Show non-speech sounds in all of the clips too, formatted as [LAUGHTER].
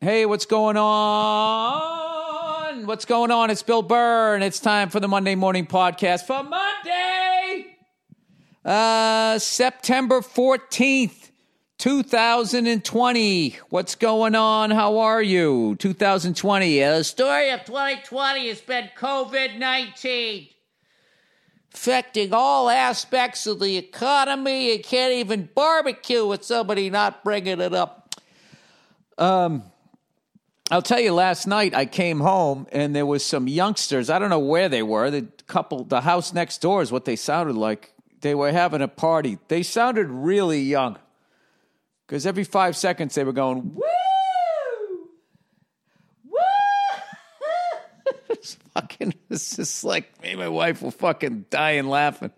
Hey, what's going on? What's going on? It's Bill Burr, and it's time for the Monday Morning Podcast for Monday, uh, September 14th, 2020. What's going on? How are you? 2020. Uh, the story of 2020 has been COVID 19 affecting all aspects of the economy. You can't even barbecue with somebody not bringing it up. Um, I'll tell you, last night I came home and there was some youngsters. I don't know where they were. The couple, the house next door is what they sounded like. They were having a party. They sounded really young because every five seconds they were going, woo! [LAUGHS] it's fucking, it's just like me and my wife were fucking dying laughing.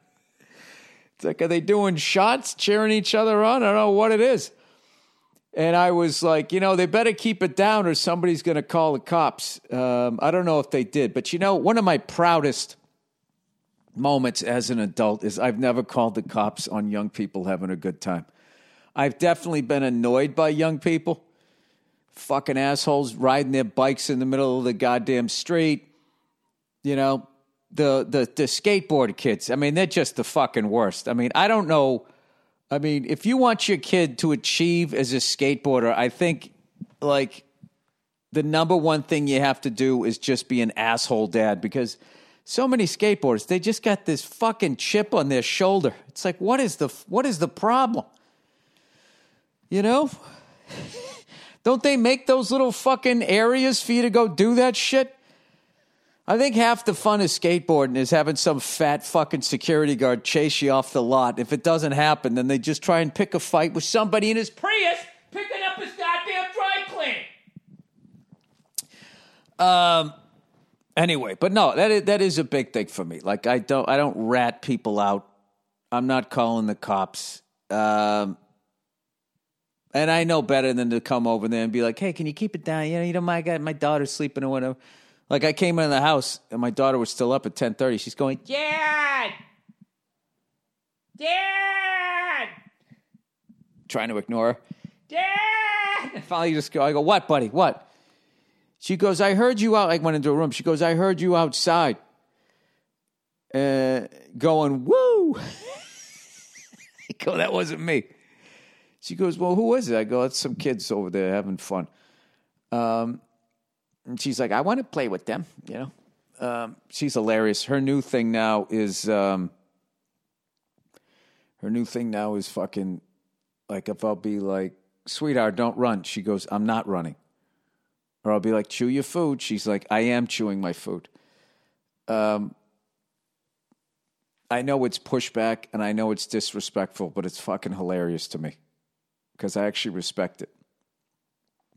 It's like, are they doing shots, cheering each other on? I don't know what it is. And I was like, you know, they better keep it down or somebody's going to call the cops. Um, I don't know if they did, but you know, one of my proudest moments as an adult is I've never called the cops on young people having a good time. I've definitely been annoyed by young people, fucking assholes riding their bikes in the middle of the goddamn street, you know, the the the skateboard kids. I mean, they're just the fucking worst. I mean, I don't know. I mean, if you want your kid to achieve as a skateboarder, I think like the number one thing you have to do is just be an asshole dad because so many skateboarders they just got this fucking chip on their shoulder. It's like what is the what is the problem? You know? [LAUGHS] Don't they make those little fucking areas for you to go do that shit? I think half the fun of skateboarding is having some fat fucking security guard chase you off the lot. If it doesn't happen, then they just try and pick a fight with somebody in his Prius picking up his goddamn dry clean. Um. Anyway, but no, that is, that is a big thing for me. Like I don't I don't rat people out. I'm not calling the cops. Um. And I know better than to come over there and be like, "Hey, can you keep it down? You know, you my God, my daughter's sleeping or whatever." Like I came in the house and my daughter was still up at ten thirty. She's going, Dad, Dad, trying to ignore her. Dad. Finally, just go. I go, what, buddy? What? She goes, I heard you out. I went into a room. She goes, I heard you outside, uh, going, woo. [LAUGHS] I go, that wasn't me. She goes, well, who was it? I go, it's some kids over there having fun. Um, and she's like, I want to play with them, you know. Um, she's hilarious. Her new thing now is um, her new thing now is fucking like if I'll be like, sweetheart, don't run. She goes, I'm not running. Or I'll be like, chew your food. She's like, I am chewing my food. Um, I know it's pushback and I know it's disrespectful, but it's fucking hilarious to me because I actually respect it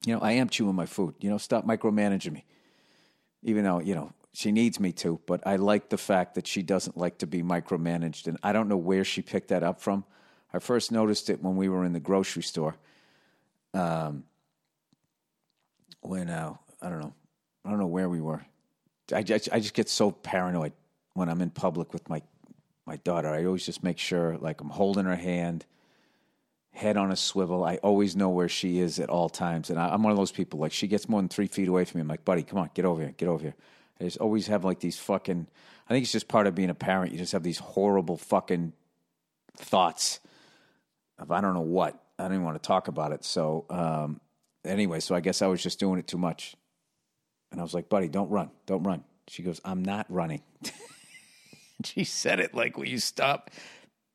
you know, I am chewing my food. You know, stop micromanaging me. Even though, you know, she needs me to, but I like the fact that she doesn't like to be micromanaged. And I don't know where she picked that up from. I first noticed it when we were in the grocery store. Um, when, uh, I don't know, I don't know where we were. I just, I just get so paranoid when I'm in public with my, my daughter. I always just make sure, like, I'm holding her hand head on a swivel. I always know where she is at all times. And I, am one of those people, like, she gets more than three feet away from me. I'm like, buddy, come on, get over here, get over here. I just always have like these fucking, I think it's just part of being a parent. You just have these horrible fucking thoughts of I don't know what. I don't even want to talk about it. So, um, anyway, so I guess I was just doing it too much. And I was like, buddy, don't run, don't run. She goes, I'm not running. [LAUGHS] she said it like, will you stop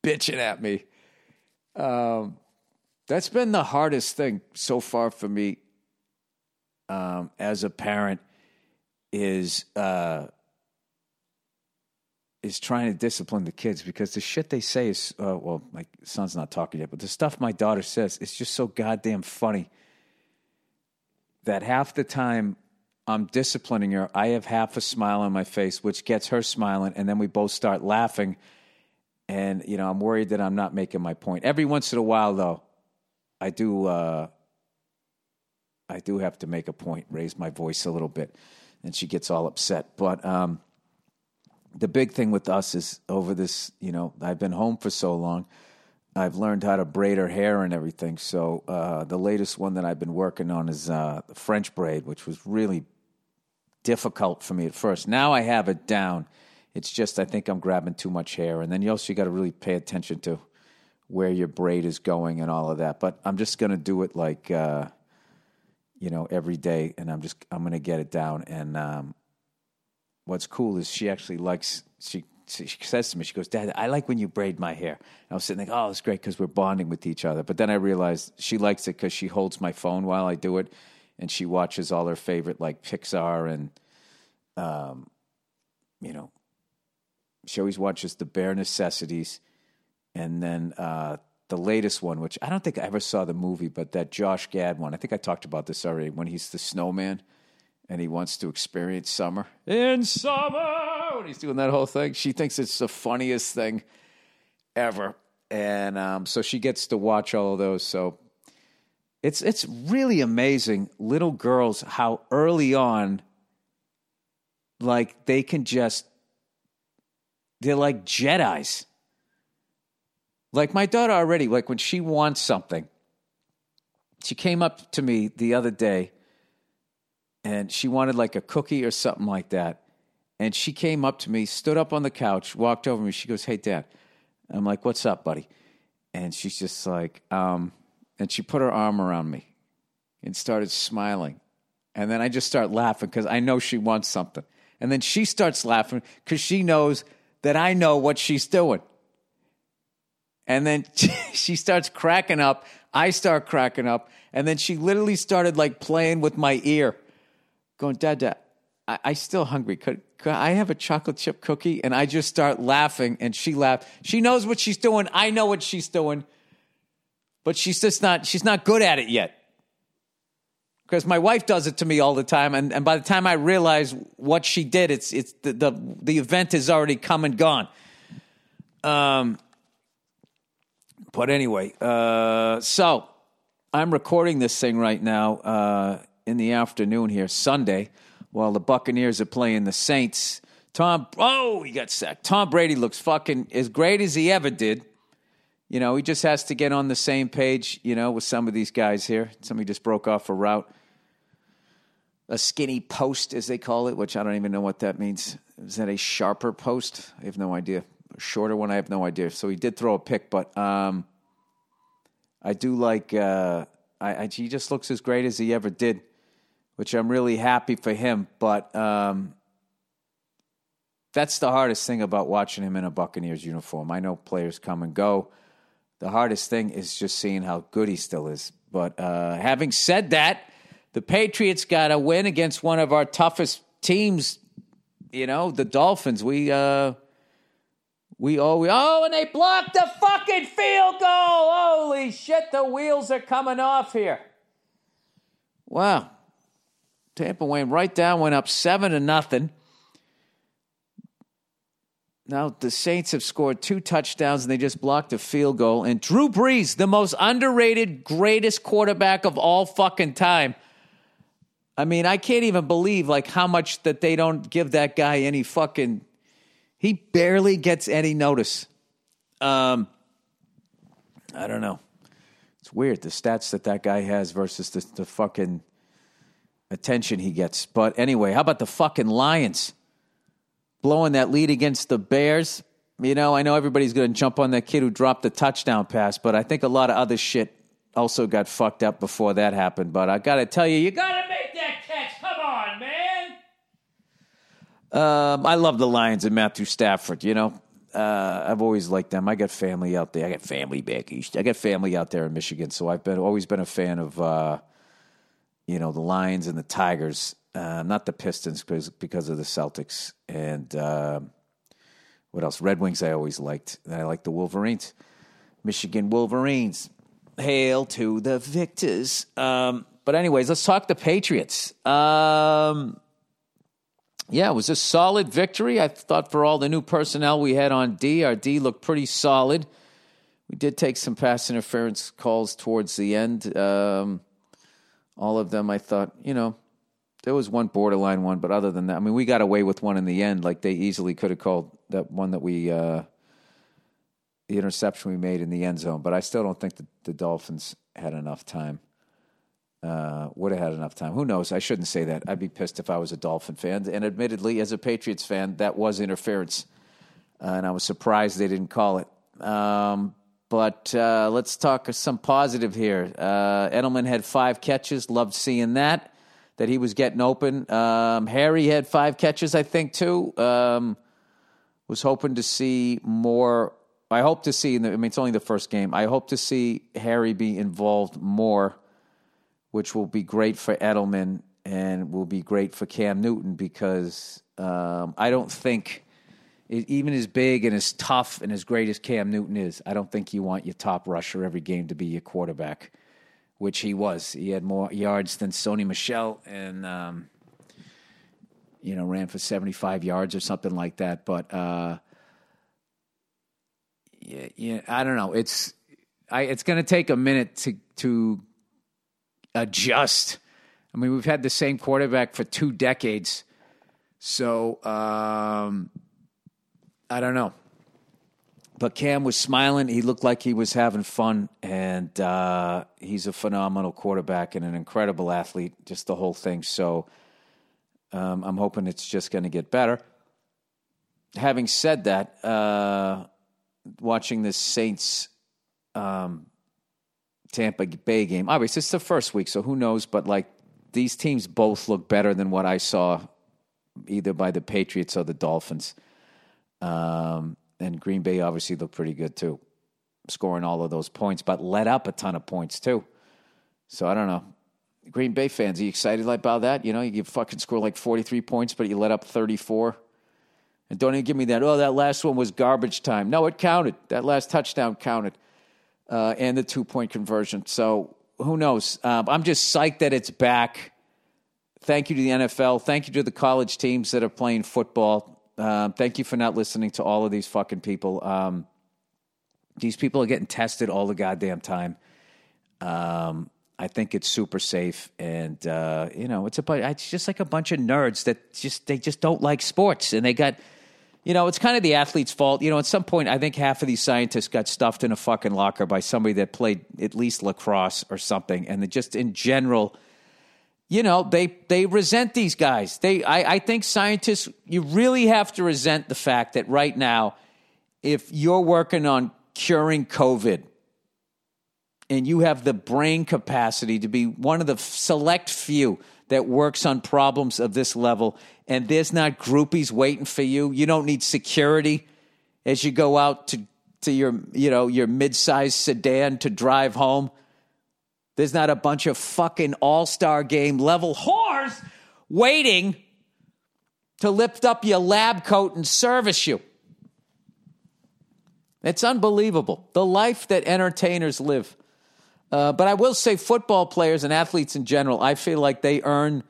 bitching at me? Um, that's been the hardest thing so far for me um, as a parent is uh, is trying to discipline the kids because the shit they say is uh, well, my son's not talking yet, but the stuff my daughter says is just so goddamn funny that half the time I'm disciplining her, I have half a smile on my face, which gets her smiling, and then we both start laughing. And you know, I'm worried that I'm not making my point. Every once in a while, though, I do uh, I do have to make a point, raise my voice a little bit, and she gets all upset. But um, the big thing with us is over this, you know, I've been home for so long. I've learned how to braid her hair and everything. So uh, the latest one that I've been working on is uh, the French braid, which was really difficult for me at first. Now I have it down. It's just I think I'm grabbing too much hair, and then you also got to really pay attention to where your braid is going and all of that. But I'm just gonna do it like uh, you know every day, and I'm just I'm gonna get it down. And um, what's cool is she actually likes she she says to me, she goes, Dad, I like when you braid my hair. And I was sitting there, oh, it's great because we're bonding with each other. But then I realized she likes it because she holds my phone while I do it, and she watches all her favorite like Pixar and, um, you know, she always watches the bare necessities, and then uh, the latest one, which I don't think I ever saw the movie, but that Josh Gad one. I think I talked about this already when he's the snowman and he wants to experience summer in summer when he's doing that whole thing. She thinks it's the funniest thing ever, and um, so she gets to watch all of those. So it's it's really amazing, little girls, how early on, like they can just they're like Jedi's. Like my daughter already, like when she wants something, she came up to me the other day and she wanted like a cookie or something like that. And she came up to me, stood up on the couch, walked over me. She goes, Hey, Dad. I'm like, What's up, buddy? And she's just like, um, and she put her arm around me and started smiling. And then I just start laughing because I know she wants something. And then she starts laughing because she knows that I know what she's doing. And then [LAUGHS] she starts cracking up. I start cracking up. And then she literally started like playing with my ear going, Dad, Dad, I, I still hungry. Could, could I have a chocolate chip cookie? And I just start laughing, and she laughed. She knows what she's doing. I know what she's doing, but she's just not. She's not good at it yet. Because my wife does it to me all the time, and, and by the time I realize what she did, it's it's the the, the event has already come and gone. Um, but anyway, uh, so I'm recording this thing right now. Uh, in the afternoon here, Sunday, while the Buccaneers are playing the Saints. Tom, oh, he got sacked. Tom Brady looks fucking as great as he ever did. You know, he just has to get on the same page, you know, with some of these guys here. Somebody just broke off a route. A skinny post, as they call it, which I don't even know what that means. Is that a sharper post? I have no idea. Shorter one, I have no idea. So he did throw a pick, but um, I do like. Uh, I, I, he just looks as great as he ever did which I'm really happy for him. But um, that's the hardest thing about watching him in a Buccaneers uniform. I know players come and go. The hardest thing is just seeing how good he still is. But uh, having said that, the Patriots got a win against one of our toughest teams. You know, the Dolphins. We uh, we we oh, and they blocked the fucking field goal. Holy shit! The wheels are coming off here. Wow. Tampa went right down, went up seven to nothing. Now the Saints have scored two touchdowns and they just blocked a field goal. And Drew Brees, the most underrated, greatest quarterback of all fucking time. I mean, I can't even believe like how much that they don't give that guy any fucking. He barely gets any notice. Um, I don't know. It's weird the stats that that guy has versus the, the fucking attention he gets. But anyway, how about the fucking Lions blowing that lead against the Bears? You know, I know everybody's going to jump on that kid who dropped the touchdown pass, but I think a lot of other shit also got fucked up before that happened. But I got to tell you, you got to make that catch. Come on, man. Um, I love the Lions and Matthew Stafford. You know, uh, I've always liked them. I got family out there. I got family back east. I got family out there in Michigan, so I've been always been a fan of uh, you know, the Lions and the Tigers, uh, not the Pistons because because of the Celtics and uh, what else? Red Wings I always liked. I like the Wolverines, Michigan Wolverines. Hail to the victors. Um, but anyways, let's talk the Patriots. Um, yeah, it was a solid victory. I thought for all the new personnel we had on D, our D looked pretty solid. We did take some pass interference calls towards the end. Um, all of them, I thought, you know, there was one borderline one, but other than that, I mean, we got away with one in the end. Like they easily could have called that one that we uh, the interception we made in the end zone, but I still don't think the, the Dolphins had enough time. Uh, would have had enough time. Who knows? I shouldn't say that. I'd be pissed if I was a Dolphin fan. And admittedly, as a Patriots fan, that was interference. Uh, and I was surprised they didn't call it. Um, but uh, let's talk some positive here. Uh, Edelman had five catches. Loved seeing that, that he was getting open. Um, Harry had five catches, I think, too. Um, was hoping to see more. I hope to see, I mean, it's only the first game. I hope to see Harry be involved more, which will be great for Edelman and will be great for Cam Newton because um, I don't think even as big and as tough and as great as Cam Newton is, I don't think you want your top rusher every game to be your quarterback, which he was. He had more yards than Sony Michel and, um, you know, ran for 75 yards or something like that. But, uh, yeah, yeah, I don't know. It's, I, it's going to take a minute to, to adjust. I mean, we've had the same quarterback for two decades. So, um, I don't know. But Cam was smiling. He looked like he was having fun, and uh, he's a phenomenal quarterback and an incredible athlete. Just the whole thing. So um, I'm hoping it's just going to get better. Having said that, uh, watching the Saints um, Tampa Bay game, obviously it's the first week, so who knows? But like these teams both look better than what I saw either by the Patriots or the Dolphins. Um, and Green Bay obviously looked pretty good too, scoring all of those points, but let up a ton of points too. So I don't know. Green Bay fans, are you excited about that? You know, you fucking score like 43 points, but you let up 34. And don't even give me that, oh, that last one was garbage time. No, it counted. That last touchdown counted. Uh, and the two point conversion. So who knows? Um, I'm just psyched that it's back. Thank you to the NFL. Thank you to the college teams that are playing football. Um, thank you for not listening to all of these fucking people. Um, these people are getting tested all the goddamn time. Um, I think it's super safe, and uh, you know, it's a it's just like a bunch of nerds that just they just don't like sports, and they got, you know, it's kind of the athlete's fault. You know, at some point, I think half of these scientists got stuffed in a fucking locker by somebody that played at least lacrosse or something, and just in general you know they they resent these guys they I, I think scientists you really have to resent the fact that right now if you're working on curing covid and you have the brain capacity to be one of the select few that works on problems of this level and there's not groupies waiting for you you don't need security as you go out to to your you know your mid-sized sedan to drive home there's not a bunch of fucking all star game level whores waiting to lift up your lab coat and service you. It's unbelievable. The life that entertainers live. Uh, but I will say, football players and athletes in general, I feel like they earn,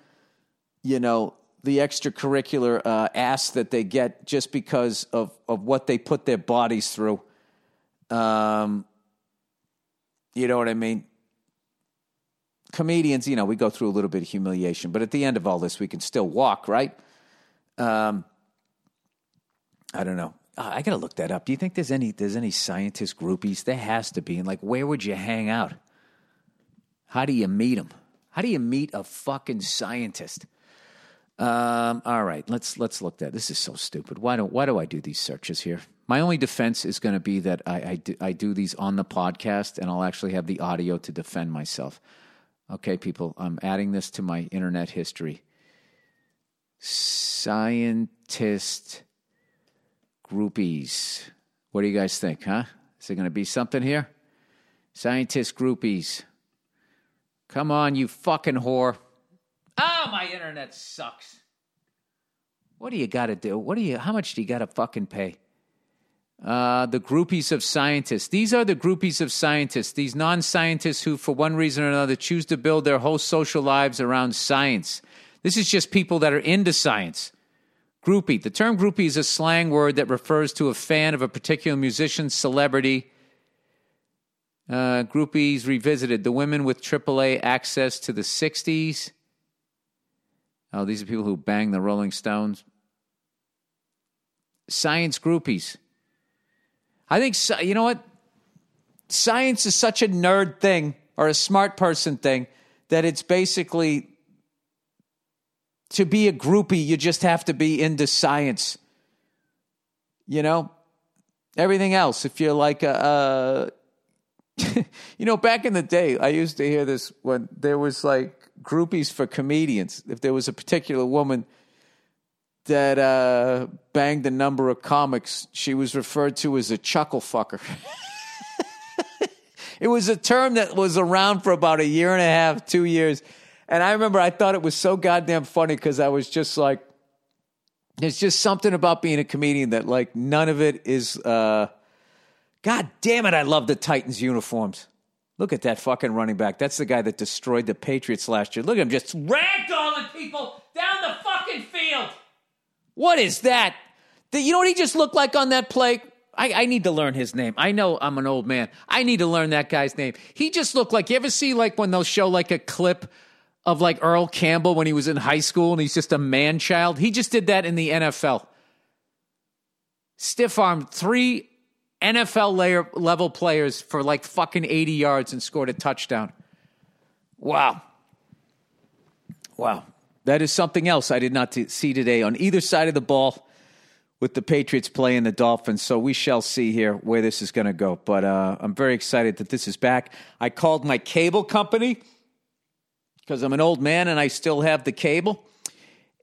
you know, the extracurricular uh, ass that they get just because of, of what they put their bodies through. Um, you know what I mean? comedians, you know, we go through a little bit of humiliation, but at the end of all this, we can still walk, right? Um, I don't know. I got to look that up. Do you think there's any there's any scientist groupies? There has to be. And like, where would you hang out? How do you meet them? How do you meet a fucking scientist? Um, all right, let's let's look at this. Is so stupid. Why don't why do I do these searches here? My only defense is going to be that I I do, I do these on the podcast, and I'll actually have the audio to defend myself. Okay, people, I'm adding this to my internet history. Scientist groupies. What do you guys think, huh? Is there going to be something here? Scientist groupies. Come on, you fucking whore. Oh, my internet sucks. What do you got to do? What do you, how much do you got to fucking pay? Uh, the groupies of scientists. These are the groupies of scientists, these non scientists who, for one reason or another, choose to build their whole social lives around science. This is just people that are into science. Groupie. The term groupie is a slang word that refers to a fan of a particular musician, celebrity. Uh, groupies revisited. The women with AAA access to the 60s. Oh, these are people who bang the Rolling Stones. Science groupies. I think you know what science is such a nerd thing or a smart person thing that it's basically to be a groupie you just have to be into science. You know, everything else if you're like a, [LAUGHS] you know back in the day I used to hear this when there was like groupies for comedians if there was a particular woman that uh, banged a number of comics, she was referred to as a chuckle fucker. [LAUGHS] it was a term that was around for about a year and a half, two years. And I remember I thought it was so goddamn funny because I was just like, there's just something about being a comedian that, like, none of it is. Uh, God damn it, I love the Titans uniforms. Look at that fucking running back. That's the guy that destroyed the Patriots last year. Look at him just ragdolling people down the fucking field. What is that? The, you know what he just looked like on that play? I, I, need to learn his name. I know I'm an old man. I need to learn that guy's name. He just looked like you ever see like when they'll show like a clip of like Earl Campbell when he was in high school and he's just a man child. He just did that in the NFL. Stiff arm three NFL layer, level players for like fucking 80 yards and scored a touchdown. Wow. Wow. That is something else I did not t- see today on either side of the ball with the Patriots playing the Dolphins. So we shall see here where this is going to go. But uh, I'm very excited that this is back. I called my cable company because I'm an old man and I still have the cable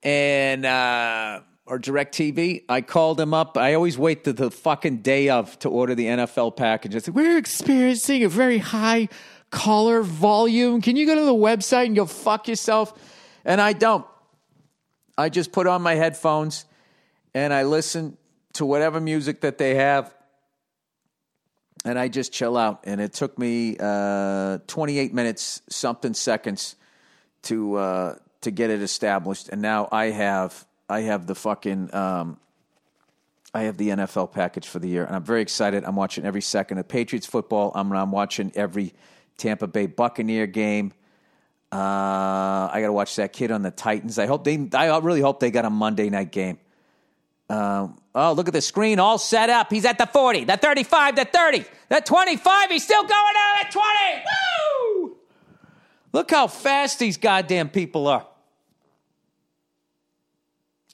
and uh, or DirecTV. I called them up. I always wait to the fucking day of to order the NFL package. I said, We're experiencing a very high caller volume. Can you go to the website and go fuck yourself? And I don't. I just put on my headphones and I listen to whatever music that they have and I just chill out. And it took me uh, 28 minutes, something seconds to uh, to get it established. And now I have I have the fucking um, I have the NFL package for the year, and I'm very excited. I'm watching every second of Patriots football. I'm, I'm watching every Tampa Bay Buccaneer game. Uh, I got to watch that kid on the Titans. I hope they. I really hope they got a Monday night game. Um, oh, look at the screen all set up. He's at the 40, the 35, the 30, the 25. He's still going out at 20. Woo! Look how fast these goddamn people are.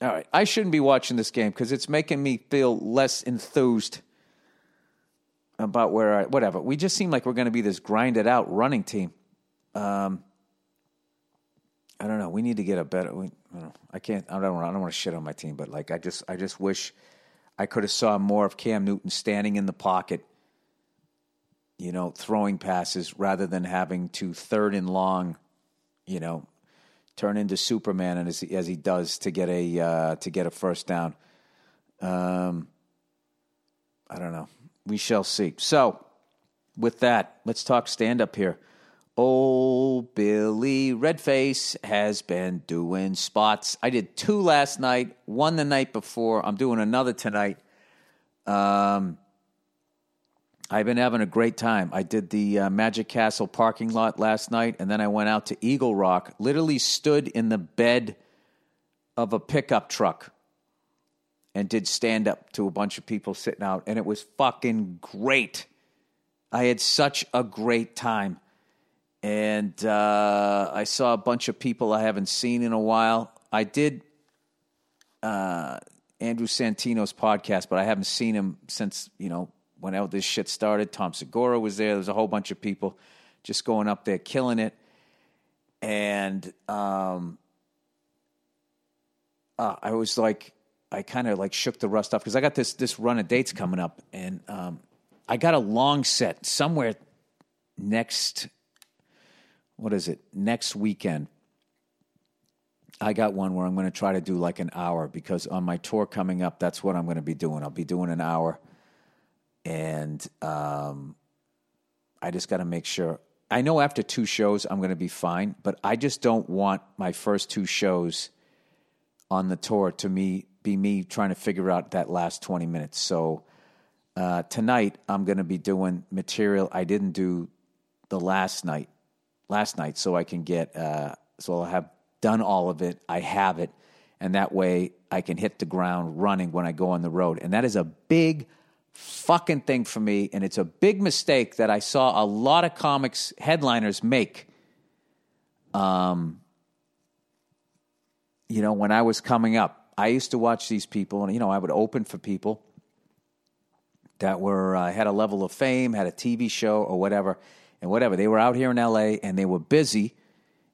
All right. I shouldn't be watching this game because it's making me feel less enthused about where I, whatever. We just seem like we're going to be this grinded out running team. Um, I don't know. We need to get a better. We, I, don't I can't. I don't. I don't want to shit on my team, but like I just, I just wish I could have saw more of Cam Newton standing in the pocket, you know, throwing passes rather than having to third and long, you know, turn into Superman as he, as he does to get a uh, to get a first down. Um, I don't know. We shall see. So, with that, let's talk stand up here. Old Billy Redface has been doing spots. I did two last night, one the night before. I'm doing another tonight. Um, I've been having a great time. I did the uh, Magic Castle parking lot last night, and then I went out to Eagle Rock, literally stood in the bed of a pickup truck and did stand up to a bunch of people sitting out, and it was fucking great. I had such a great time and uh, I saw a bunch of people I haven't seen in a while. I did uh, Andrew Santino's podcast, but I haven't seen him since you know when all this shit started. Tom Segura was there. There was a whole bunch of people just going up there, killing it, and um, uh, I was like, I kind of like shook the rust off because I got this this run of dates coming up, and um, I got a long set somewhere next what is it next weekend i got one where i'm going to try to do like an hour because on my tour coming up that's what i'm going to be doing i'll be doing an hour and um, i just got to make sure i know after two shows i'm going to be fine but i just don't want my first two shows on the tour to me be me trying to figure out that last 20 minutes so uh, tonight i'm going to be doing material i didn't do the last night last night so I can get, uh, so I'll have done all of it. I have it. And that way I can hit the ground running when I go on the road. And that is a big fucking thing for me, and it's a big mistake that I saw a lot of comics headliners make. Um, you know, when I was coming up, I used to watch these people, and you know, I would open for people that were uh, had a level of fame, had a TV show or whatever, and whatever. They were out here in LA and they were busy,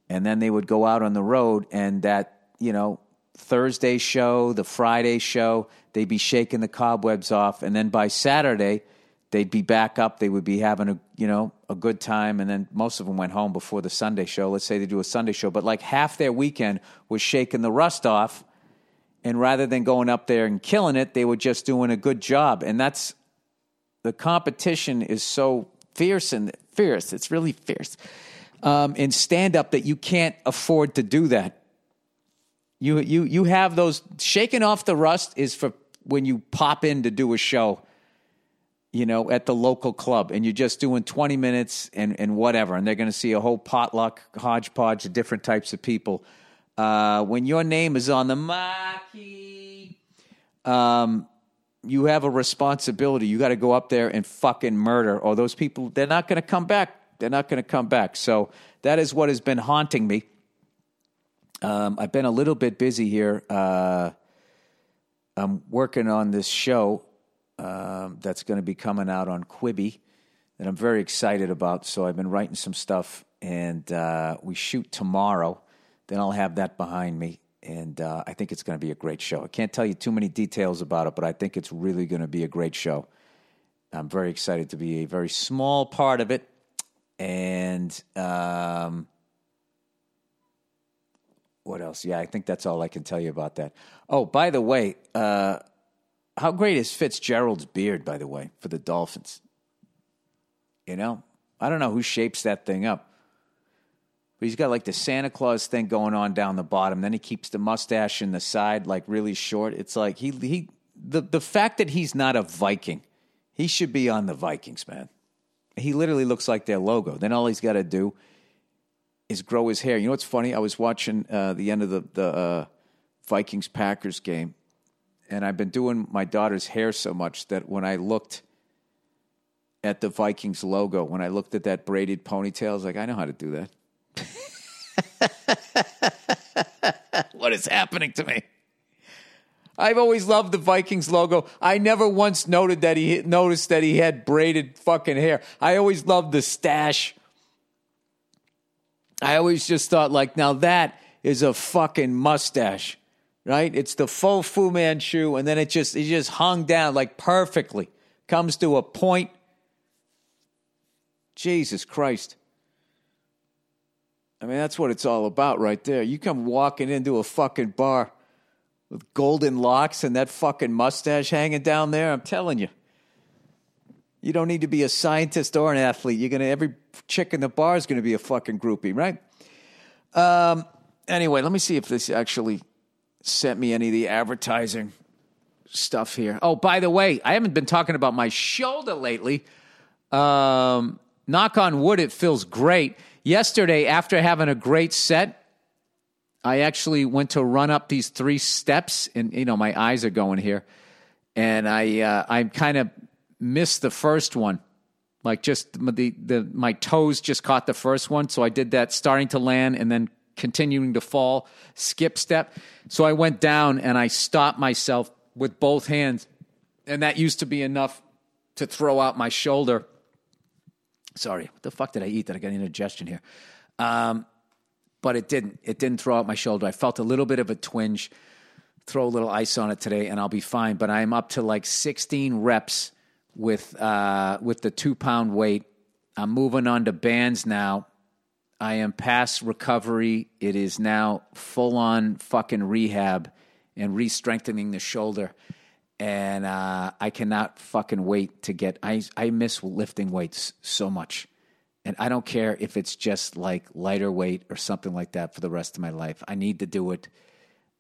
and then they would go out on the road, and that you know Thursday show, the Friday show, they'd be shaking the cobwebs off, and then by Saturday they'd be back up. They would be having a you know a good time, and then most of them went home before the Sunday show. Let's say they do a Sunday show, but like half their weekend was shaking the rust off, and rather than going up there and killing it, they were just doing a good job, and that's the competition is so fierce and fierce. It's really fierce um, in stand up that you can't afford to do that. You you you have those shaking off the rust is for when you pop in to do a show you know, at the local club and you're just doing 20 minutes and, and whatever, and they're going to see a whole potluck hodgepodge of different types of people. Uh, when your name is on the marquee, um, you have a responsibility. You got to go up there and fucking murder, or those people, they're not going to come back. They're not going to come back. So that is what has been haunting me. Um, I've been a little bit busy here. Uh, I'm working on this show um, that's going to be coming out on Quibi that I'm very excited about. So I've been writing some stuff, and uh, we shoot tomorrow. Then I'll have that behind me, and uh, I think it's going to be a great show. I can't tell you too many details about it, but I think it's really going to be a great show. I'm very excited to be a very small part of it, and um, what else? Yeah, I think that's all I can tell you about that. Oh, by the way, uh, how great is Fitzgerald's beard, by the way, for the Dolphins? You know, I don't know who shapes that thing up, but he's got like the Santa Claus thing going on down the bottom. Then he keeps the mustache in the side like really short. It's like he he the the fact that he's not a Viking, he should be on the Vikings, man. He literally looks like their logo. Then all he's got to do is grow his hair. You know what's funny? I was watching uh, the end of the the uh, Vikings Packers game, and I've been doing my daughter's hair so much that when I looked at the Vikings logo, when I looked at that braided ponytail, I was like, I know how to do that. [LAUGHS] what is happening to me? I've always loved the Vikings logo. I never once noted that he noticed that he had braided fucking hair. I always loved the stash. I always just thought like, now that is a fucking mustache right? It's the full Fu Manchu, and then it just it just hung down like perfectly. Comes to a point. Jesus Christ. I mean, that's what it's all about right there. You come walking into a fucking bar with golden locks and that fucking mustache hanging down there. I'm telling you. You don't need to be a scientist or an athlete. You're gonna every chick in the bar is gonna be a fucking groupie, right? Um, anyway, let me see if this actually sent me any of the advertising stuff here. Oh, by the way, I haven't been talking about my shoulder lately. Um, knock on wood, it feels great. Yesterday, after having a great set, I actually went to run up these three steps, and you know my eyes are going here, and I uh, I kind of missed the first one, like just the the my toes just caught the first one, so I did that starting to land and then continuing to fall, skip step. So I went down and I stopped myself with both hands. And that used to be enough to throw out my shoulder. Sorry, what the fuck did I eat that I got indigestion here? Um, but it didn't. It didn't throw out my shoulder. I felt a little bit of a twinge. Throw a little ice on it today, and I'll be fine. But I'm up to like 16 reps with uh, with the two pound weight. I'm moving on to bands now. I am past recovery. It is now full on fucking rehab and re strengthening the shoulder. And uh, I cannot fucking wait to get. I, I miss lifting weights so much. And I don't care if it's just like lighter weight or something like that for the rest of my life. I need to do it.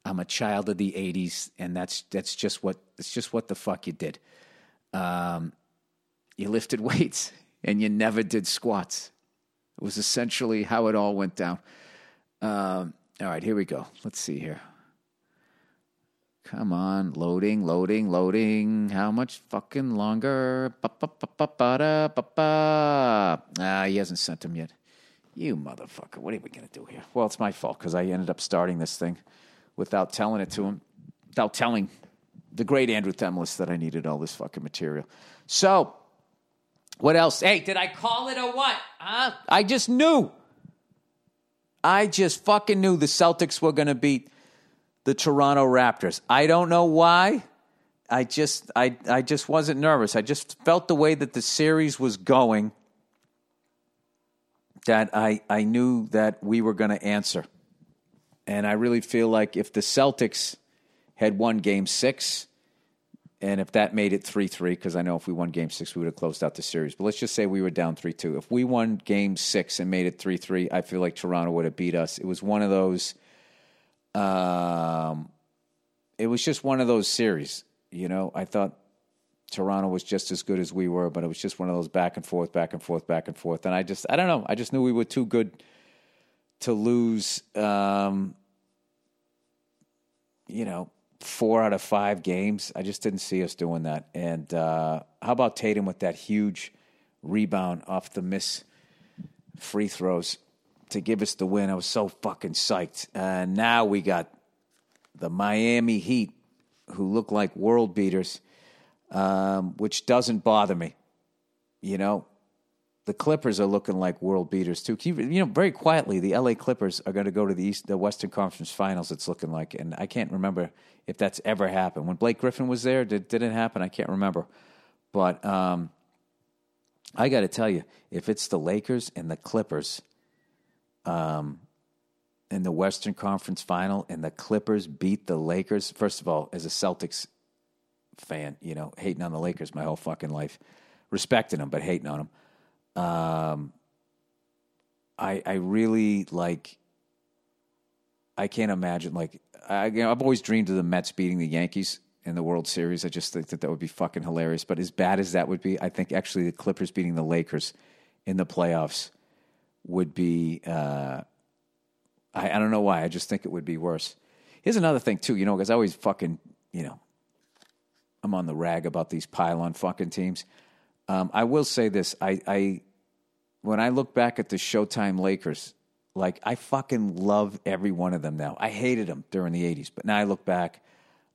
I'm a child of the 80s, and that's, that's just what, it's just what the fuck you did. Um, you lifted [LAUGHS] weights and you never did squats it was essentially how it all went down. Um, all right, here we go. Let's see here. Come on, loading, loading, loading. How much fucking longer? Ah, he hasn't sent them yet. You motherfucker. What are we going to do here? Well, it's my fault because I ended up starting this thing without telling it to him, without telling the great Andrew Themlis that I needed all this fucking material. So, what else? Hey, did I call it or what? Huh? I just knew. I just fucking knew the Celtics were going to beat the Toronto Raptors. I don't know why. I just I I just wasn't nervous. I just felt the way that the series was going that I I knew that we were going to answer. And I really feel like if the Celtics had won game 6 and if that made it 3-3 because I know if we won game 6 we would have closed out the series. But let's just say we were down 3-2. If we won game 6 and made it 3-3, I feel like Toronto would have beat us. It was one of those um, it was just one of those series. You know, I thought Toronto was just as good as we were, but it was just one of those back and forth, back and forth, back and forth. And I just, I don't know. I just knew we were too good to lose. Um, you know, four out of five games. I just didn't see us doing that. And uh, how about Tatum with that huge rebound off the miss free throws? to give us the win. I was so fucking psyched. And now we got the Miami Heat, who look like world beaters, um, which doesn't bother me. You know, the Clippers are looking like world beaters too. You know, very quietly, the LA Clippers are going to go to the East, the Western Conference Finals. It's looking like, and I can't remember if that's ever happened. When Blake Griffin was there, did, did it happen? I can't remember. But um, I got to tell you, if it's the Lakers and the Clippers um, in the Western Conference Final, and the Clippers beat the Lakers. First of all, as a Celtics fan, you know, hating on the Lakers my whole fucking life, respecting them but hating on them. Um, I I really like. I can't imagine like I, you know, I've always dreamed of the Mets beating the Yankees in the World Series. I just think that that would be fucking hilarious. But as bad as that would be, I think actually the Clippers beating the Lakers in the playoffs would be. Uh, I, I don't know why. I just think it would be worse. Here's another thing too. You know, because I always fucking you know, I'm on the rag about these pylon fucking teams. Um, I will say this. I, I when I look back at the Showtime Lakers, like I fucking love every one of them now. I hated them during the '80s, but now I look back,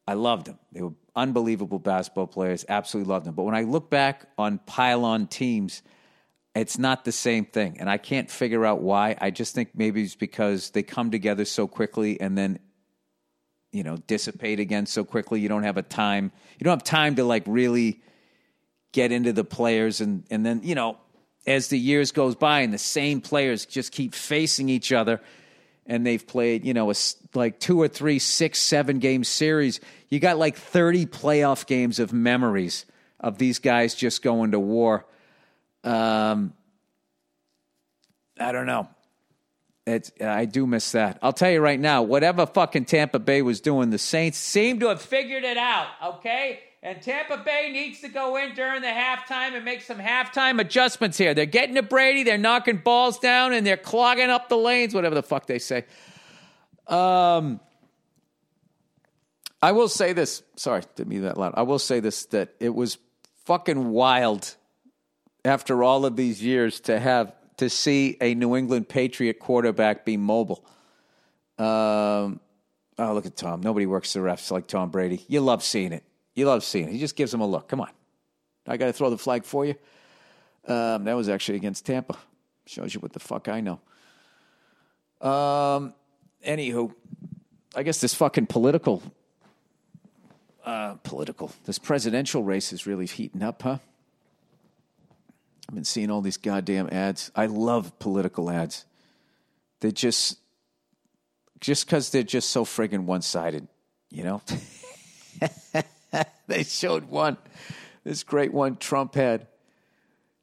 I loved them. They were unbelievable basketball players. Absolutely loved them. But when I look back on pylon teams it's not the same thing. And I can't figure out why. I just think maybe it's because they come together so quickly and then, you know, dissipate again so quickly. You don't have a time, you don't have time to like really get into the players. And, and then, you know, as the years goes by and the same players just keep facing each other and they've played, you know, a, like two or three, six, seven game series, you got like 30 playoff games of memories of these guys just going to war um, I don't know. It's, I do miss that. I'll tell you right now, whatever fucking Tampa Bay was doing, the Saints seem to have figured it out, okay? And Tampa Bay needs to go in during the halftime and make some halftime adjustments here. They're getting to Brady, they're knocking balls down, and they're clogging up the lanes, whatever the fuck they say. Um, I will say this. Sorry, didn't mean that loud. I will say this that it was fucking wild after all of these years to have to see a New England Patriot quarterback be mobile. Um, oh, look at Tom. Nobody works the refs like Tom Brady. You love seeing it. You love seeing it. He just gives him a look. Come on. I got to throw the flag for you. Um, that was actually against Tampa. Shows you what the fuck I know. Um, anywho, I guess this fucking political, uh, political, this presidential race is really heating up, huh? I've been seeing all these goddamn ads. I love political ads. They just, just because they're just so friggin' one sided, you know? [LAUGHS] [LAUGHS] they showed one, this great one Trump had,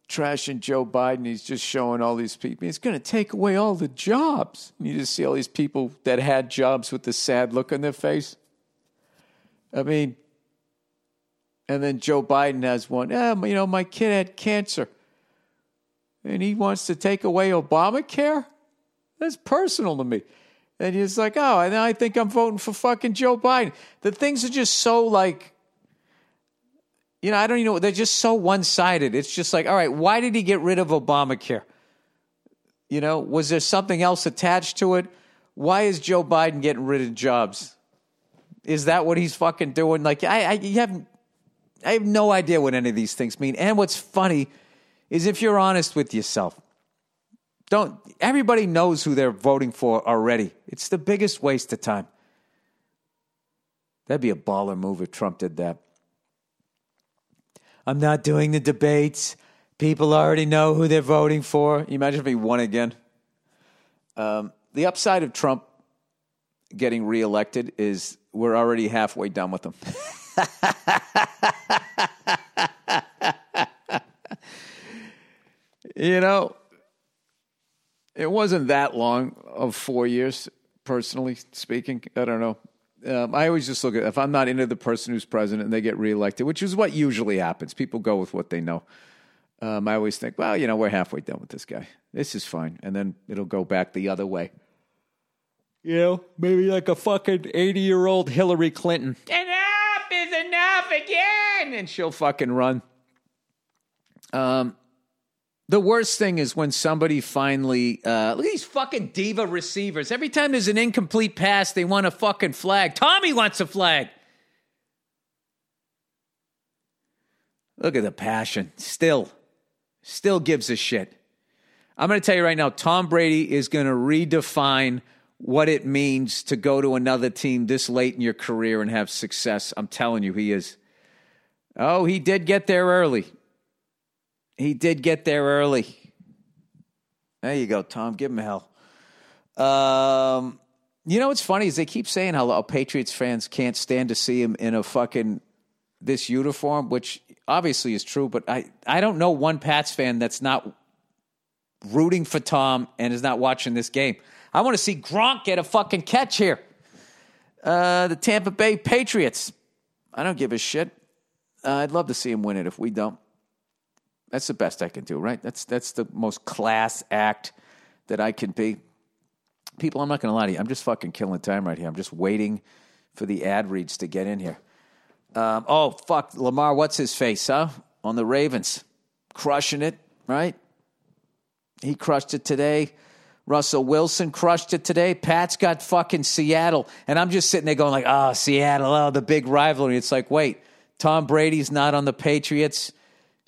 trashing Joe Biden. He's just showing all these people. He's going to take away all the jobs. And you just see all these people that had jobs with the sad look on their face. I mean, and then Joe Biden has one. Yeah, you know, my kid had cancer and he wants to take away Obamacare? That's personal to me. And you're like, oh, and I think I'm voting for fucking Joe Biden. The things are just so like, you know, I don't even know. They're just so one sided. It's just like, all right, why did he get rid of Obamacare? You know, was there something else attached to it? Why is Joe Biden getting rid of jobs? Is that what he's fucking doing? Like, I, I, have, I have no idea what any of these things mean. And what's funny is if you're honest with yourself, don't, everybody knows who they're voting for already. It's the biggest waste of time. That'd be a baller move if Trump did that. I'm not doing the debates. People already know who they're voting for. You imagine if he won again? Um, the upside of Trump getting reelected is we're already halfway done with him. [LAUGHS] you know, it wasn't that long of four years, personally speaking. I don't know. Um, I always just look at if I'm not into the person who's president and they get reelected, which is what usually happens. People go with what they know. Um, I always think, well, you know, we're halfway done with this guy. This is fine, and then it'll go back the other way. You know, maybe like a fucking 80 year old Hillary Clinton. Enough is enough again. And she'll fucking run. Um, the worst thing is when somebody finally, uh, look at these fucking diva receivers. Every time there's an incomplete pass, they want a fucking flag. Tommy wants a flag. Look at the passion. Still, still gives a shit. I'm going to tell you right now, Tom Brady is going to redefine what it means to go to another team this late in your career and have success. I'm telling you, he is. Oh, he did get there early. He did get there early. There you go, Tom. Give him hell. Um, you know what's funny is they keep saying how Patriots fans can't stand to see him in a fucking this uniform, which obviously is true. But I I don't know one Pats fan that's not rooting for Tom and is not watching this game. I want to see Gronk get a fucking catch here. Uh, the Tampa Bay Patriots. I don't give a shit. Uh, I'd love to see him win it if we don't. That's the best I can do, right? That's that's the most class act that I can be. People, I'm not going to lie to you. I'm just fucking killing time right here. I'm just waiting for the ad reads to get in here. Um, oh fuck, Lamar, what's his face, huh? On the Ravens, crushing it, right? He crushed it today. Russell Wilson crushed it today. Pat's got fucking Seattle. And I'm just sitting there going like, oh, Seattle, oh, the big rivalry. It's like, wait, Tom Brady's not on the Patriots.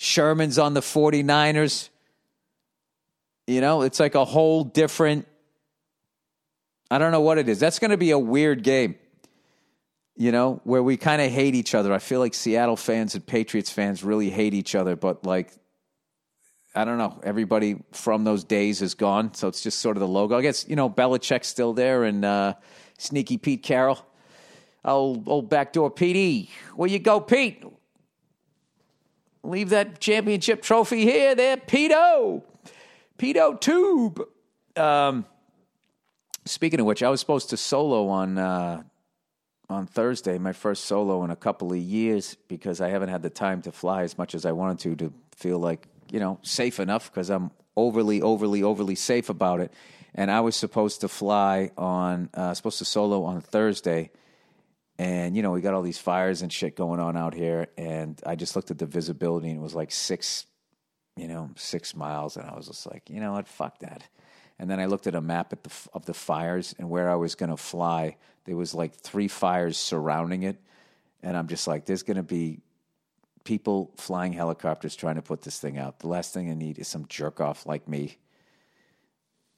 Sherman's on the 49ers. You know, it's like a whole different I don't know what it is. That's going to be a weird game. You know, where we kind of hate each other. I feel like Seattle fans and Patriots fans really hate each other, but like I don't know. Everybody from those days is gone, so it's just sort of the logo. I guess you know Belichick's still there, and uh, sneaky Pete Carroll, old old backdoor Petey. Where you go, Pete? Leave that championship trophy here, there, Peto, Peto Tube. Um, speaking of which, I was supposed to solo on uh, on Thursday, my first solo in a couple of years, because I haven't had the time to fly as much as I wanted to to feel like you know, safe enough because I'm overly, overly, overly safe about it. And I was supposed to fly on, uh, supposed to solo on Thursday. And, you know, we got all these fires and shit going on out here. And I just looked at the visibility and it was like six, you know, six miles. And I was just like, you know what, fuck that. And then I looked at a map at the, of the fires and where I was going to fly. There was like three fires surrounding it. And I'm just like, there's going to be people flying helicopters trying to put this thing out. The last thing I need is some jerk off like me,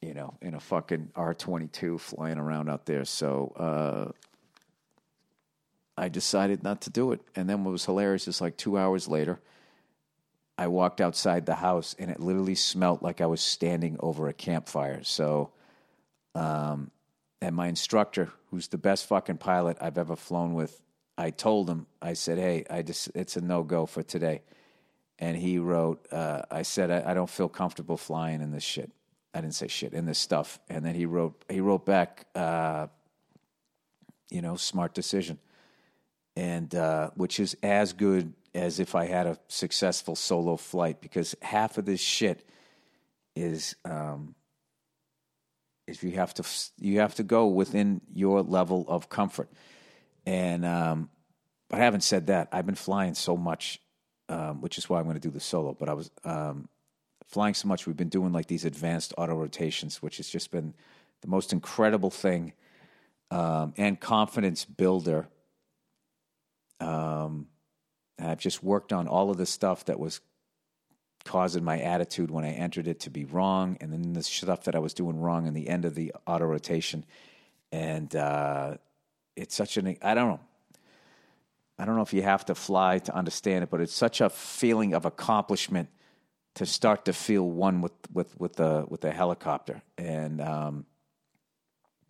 you know, in a fucking R 22 flying around out there. So uh, I decided not to do it. And then what was hilarious is like two hours later, I walked outside the house and it literally smelled like I was standing over a campfire. So, um, and my instructor, who's the best fucking pilot I've ever flown with, I told him, I said, hey, I just, it's a no go for today. And he wrote, uh, I said, I, I, don't feel comfortable flying in this shit. I didn't say shit, in this stuff. And then he wrote, he wrote back, uh, you know, smart decision. And, uh, which is as good as if I had a successful solo flight because half of this shit is, um, Is you have to you have to go within your level of comfort. And um, but having said that, I've been flying so much, um, which is why I'm going to do the solo. But I was um, flying so much. We've been doing like these advanced auto rotations, which has just been the most incredible thing um, and confidence builder. Um, I've just worked on all of the stuff that was causing my attitude when I entered it to be wrong, and then the stuff that I was doing wrong in the end of the auto rotation. And uh, it's such an I don't know. I don't know if you have to fly to understand it, but it's such a feeling of accomplishment to start to feel one with with with the with the helicopter, and um,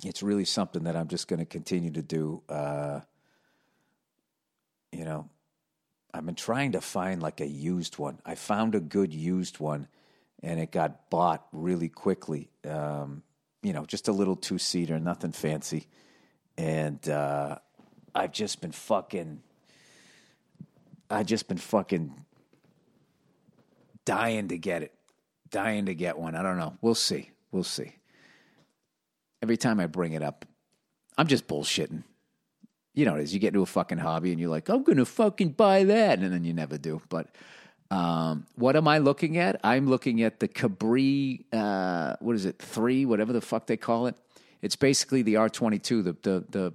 it's really something that I'm just going to continue to do. Uh, you know, I've been trying to find like a used one. I found a good used one, and it got bought really quickly. Um, you know, just a little two seater, nothing fancy, and uh, I've just been fucking. I've just been fucking dying to get it, dying to get one. I don't know. We'll see. We'll see. Every time I bring it up, I'm just bullshitting. You know, as you get into a fucking hobby and you're like, I'm to fucking buy that. And then you never do. But um, what am I looking at? I'm looking at the Cabri, uh, what is it, three, whatever the fuck they call it. It's basically the R22, the, the, the,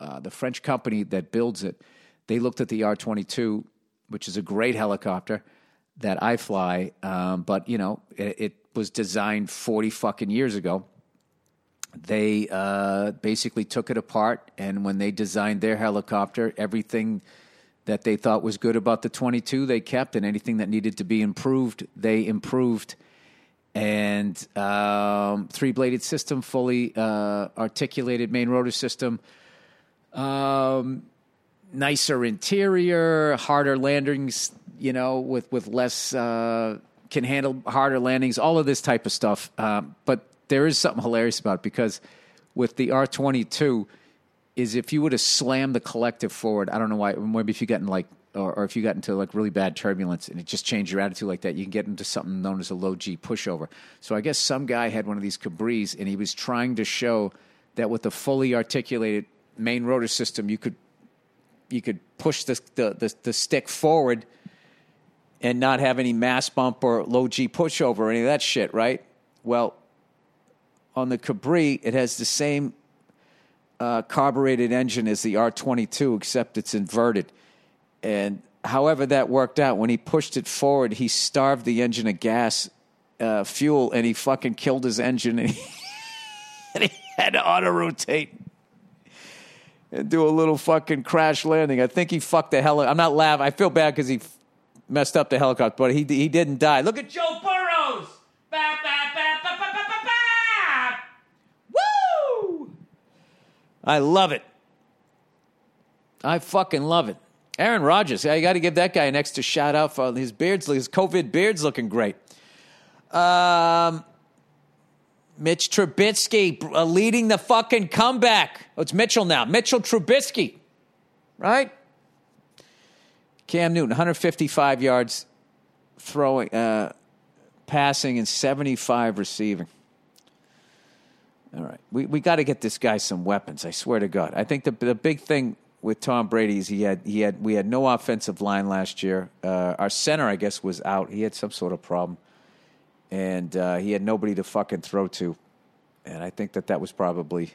uh, the French company that builds it. They looked at the R22, which is a great helicopter that I fly, um, but you know, it, it, was designed 40 fucking years ago. They uh, basically took it apart, and when they designed their helicopter, everything that they thought was good about the 22 they kept, and anything that needed to be improved, they improved. And um, three bladed system, fully uh, articulated main rotor system. Um, nicer interior, harder landings you know, with with less uh, can handle harder landings, all of this type of stuff. Um, but there is something hilarious about it because with the R twenty two, is if you would have slammed the collective forward, I don't know why. Maybe if you got in like, or, or if you got into like really bad turbulence and it just changed your attitude like that, you can get into something known as a low G pushover. So I guess some guy had one of these Cabris and he was trying to show that with a fully articulated main rotor system, you could you could push the, the, the, the stick forward and not have any mass bump or low G pushover or any of that shit, right? Well, on the Cabri, it has the same uh, carbureted engine as the R22, except it's inverted. And however that worked out, when he pushed it forward, he starved the engine of gas, uh, fuel, and he fucking killed his engine. And he, [LAUGHS] and he had to auto rotate and do a little fucking crash landing. I think he fucked the hell. I'm not laughing. I feel bad because he messed up the helicopter, but he he didn't die. Look at Joe Burrows. I love it. I fucking love it. Aaron Rodgers, I got to give that guy an extra shout out for his beards. His COVID beard's looking great. Um, Mitch Trubisky uh, leading the fucking comeback. Oh, it's Mitchell now. Mitchell Trubisky, right? Cam Newton, 155 yards throwing, uh, passing, and 75 receiving. All right, we we got to get this guy some weapons. I swear to God. I think the the big thing with Tom Brady is he had he had we had no offensive line last year. Uh, our center, I guess, was out. He had some sort of problem, and uh, he had nobody to fucking throw to. And I think that that was probably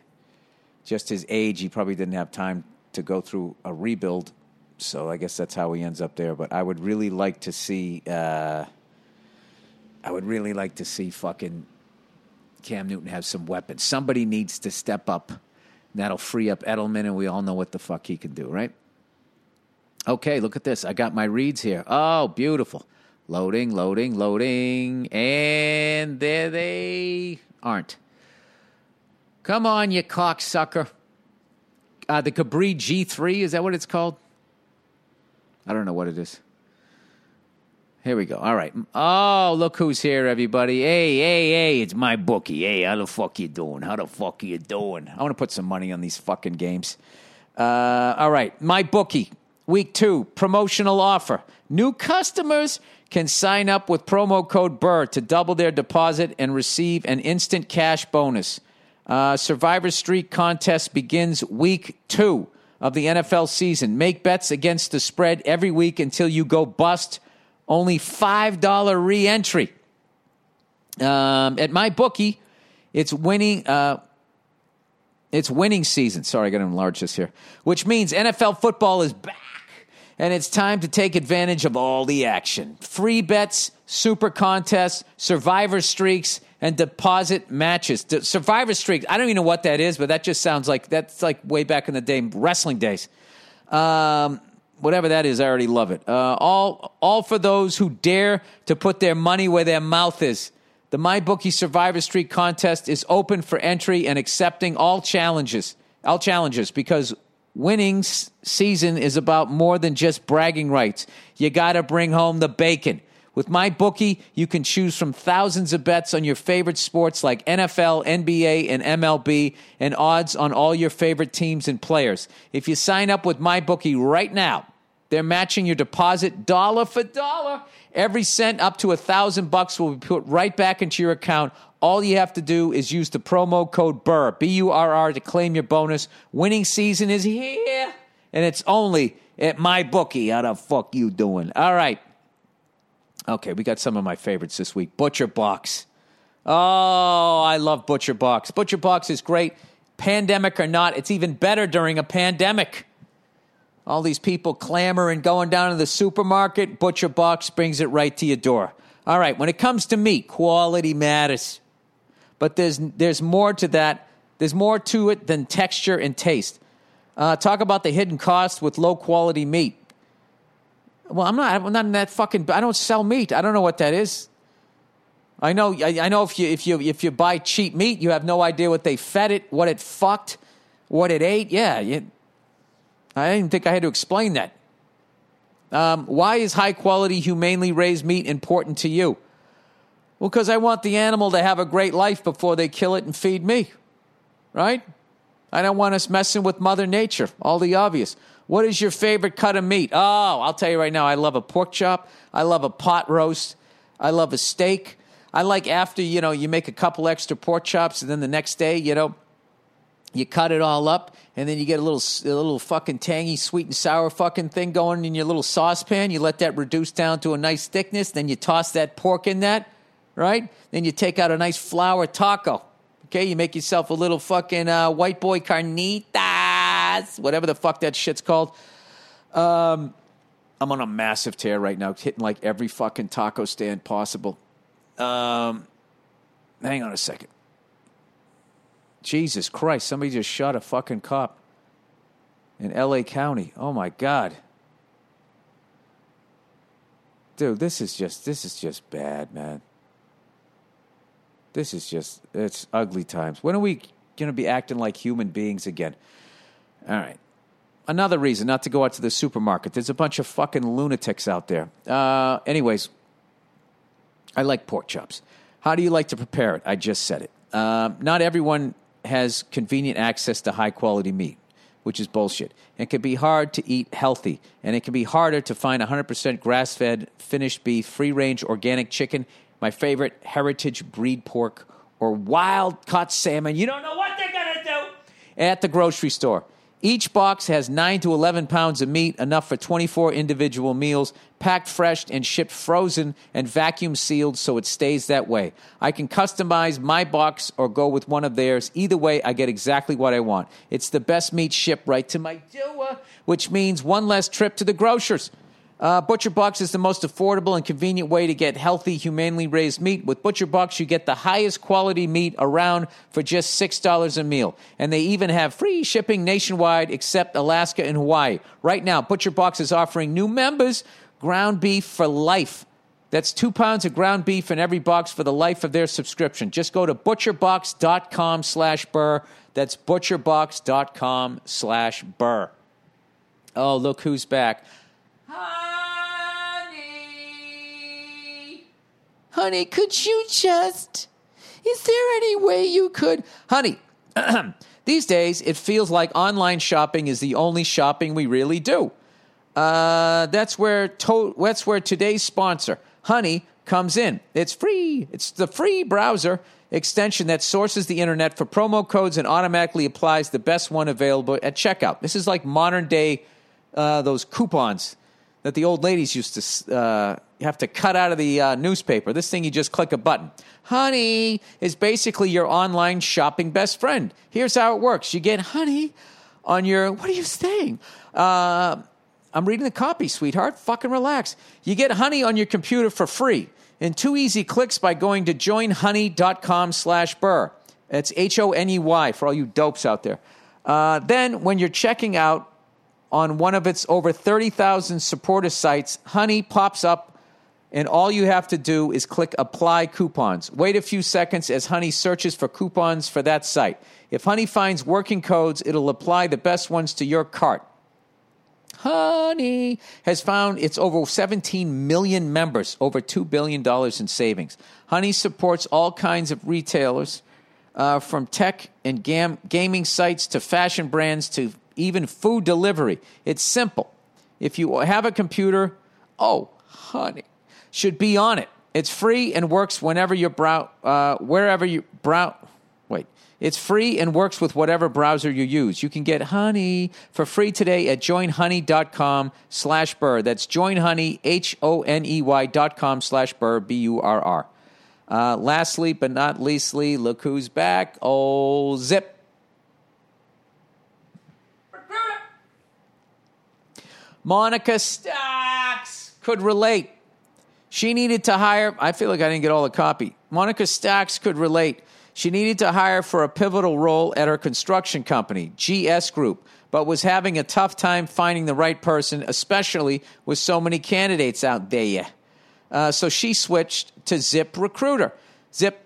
just his age. He probably didn't have time to go through a rebuild so I guess that's how he ends up there. But I would really like to see. Uh, I would really like to see fucking Cam Newton have some weapons. Somebody needs to step up. That'll free up Edelman, and we all know what the fuck he can do, right? Okay, look at this. I got my reads here. Oh, beautiful. Loading, loading, loading. And there they aren't. Come on, you cocksucker. Uh, the Cabri G3, is that what it's called? I don't know what it is. Here we go. All right. Oh, look who's here, everybody. Hey, hey, hey, it's my bookie. Hey, how the fuck you doing? How the fuck are you doing? I want to put some money on these fucking games. Uh, all right. My bookie. Week two, promotional offer. New customers can sign up with promo code BURR to double their deposit and receive an instant cash bonus. Uh, Survivor Streak contest begins week two of the NFL season. Make bets against the spread every week until you go bust. Only $5 re entry. Um, at my bookie, it's winning. Uh, it's winning season. Sorry, I got to enlarge this here. Which means NFL football is back and it's time to take advantage of all the action. Free bets, super contests, survivor streaks, and deposit matches. The survivor streaks, I don't even know what that is, but that just sounds like that's like way back in the day, wrestling days. Um, whatever that is, I already love it. Uh, all, all for those who dare to put their money where their mouth is. The MyBookie Survivor Streak contest is open for entry and accepting all challenges. All challenges because winning season is about more than just bragging rights. You got to bring home the bacon. With MyBookie, you can choose from thousands of bets on your favorite sports like NFL, NBA, and MLB, and odds on all your favorite teams and players. If you sign up with MyBookie right now, they're matching your deposit dollar for dollar. Every cent up to a thousand bucks will be put right back into your account all you have to do is use the promo code BURR, B U R R, to claim your bonus. Winning season is here, and it's only at my bookie. How the fuck you doing? All right. Okay, we got some of my favorites this week. Butcher Box. Oh, I love Butcher Box. Butcher Box is great. Pandemic or not, it's even better during a pandemic. All these people clamoring, going down to the supermarket. Butcher Box brings it right to your door. All right, when it comes to meat, quality matters. But there's, there's more to that. There's more to it than texture and taste. Uh, talk about the hidden cost with low quality meat. Well, I'm not. I'm not in that fucking. I don't sell meat. I don't know what that is. I know. I, I, know if you if you if you buy cheap meat, you have no idea what they fed it, what it fucked, what it ate. Yeah, you, I didn't think I had to explain that. Um, why is high quality, humanely raised meat important to you? Well, because I want the animal to have a great life before they kill it and feed me, right? I don't want us messing with Mother Nature, all the obvious. What is your favorite cut of meat? Oh, I'll tell you right now, I love a pork chop. I love a pot roast. I love a steak. I like after, you know, you make a couple extra pork chops and then the next day, you know, you cut it all up and then you get a little a little fucking tangy sweet and sour fucking thing going in your little saucepan you let that reduce down to a nice thickness then you toss that pork in that right? Then you take out a nice flour taco. Okay, you make yourself a little fucking uh, white boy carnitas, whatever the fuck that shit's called. Um, I'm on a massive tear right now, hitting like every fucking taco stand possible. Um, hang on a second. Jesus Christ, somebody just shot a fucking cop in LA County. Oh my God. Dude, this is just this is just bad, man. This is just, it's ugly times. When are we going to be acting like human beings again? All right. Another reason not to go out to the supermarket. There's a bunch of fucking lunatics out there. Uh, anyways, I like pork chops. How do you like to prepare it? I just said it. Uh, not everyone has convenient access to high quality meat, which is bullshit. It can be hard to eat healthy, and it can be harder to find 100% grass fed, finished beef, free range organic chicken, my favorite heritage breed pork, or wild caught salmon. You don't know what they're going to do at the grocery store. Each box has 9 to 11 pounds of meat, enough for 24 individual meals, packed fresh and shipped frozen and vacuum sealed so it stays that way. I can customize my box or go with one of theirs. Either way, I get exactly what I want. It's the best meat shipped right to my door, which means one less trip to the grocers. Uh, Butcher Box is the most affordable and convenient way to get healthy, humanely raised meat. With Butcher Box, you get the highest quality meat around for just $6 a meal. And they even have free shipping nationwide except Alaska and Hawaii. Right now, Butcher Box is offering new members ground beef for life. That's two pounds of ground beef in every box for the life of their subscription. Just go to butcherbox.com slash burr. That's butcherbox.com slash burr. Oh, look who's back. Hi. Honey, could you just. Is there any way you could. Honey, [CLEARS THROAT] these days it feels like online shopping is the only shopping we really do. Uh, that's where to- that's where today's sponsor, Honey, comes in. It's free. It's the free browser extension that sources the internet for promo codes and automatically applies the best one available at checkout. This is like modern day uh, those coupons that the old ladies used to uh, have to cut out of the uh, newspaper. This thing, you just click a button. Honey is basically your online shopping best friend. Here's how it works you get Honey on your, what are you saying? Uh, I'm reading the copy, sweetheart. Fucking relax. You get Honey on your computer for free in two easy clicks by going to joinhoney.com slash burr. It's H-O-N-E-Y for all you dopes out there. Uh, then when you're checking out on one of its over 30,000 supporter sites, Honey pops up and all you have to do is click apply coupons. Wait a few seconds as Honey searches for coupons for that site. If Honey finds working codes, it'll apply the best ones to your cart. Honey has found its over 17 million members, over $2 billion in savings. Honey supports all kinds of retailers, uh, from tech and gam- gaming sites to fashion brands to even food delivery. It's simple. If you have a computer, oh, honey, should be on it. It's free and works whenever you brow, uh, wherever you brow. Wait, it's free and works with whatever browser you use. You can get Honey for free today at joinhoney.com slash burr. That's joinhoney, H-O-N-E-Y dot com slash burr, B-U-R-R. Uh, lastly, but not leastly, look who's back. Old Zip. Monica Stacks could relate. She needed to hire, I feel like I didn't get all the copy. Monica Stacks could relate. She needed to hire for a pivotal role at her construction company, GS Group, but was having a tough time finding the right person, especially with so many candidates out there. Uh, so she switched to Zip Recruiter. Zip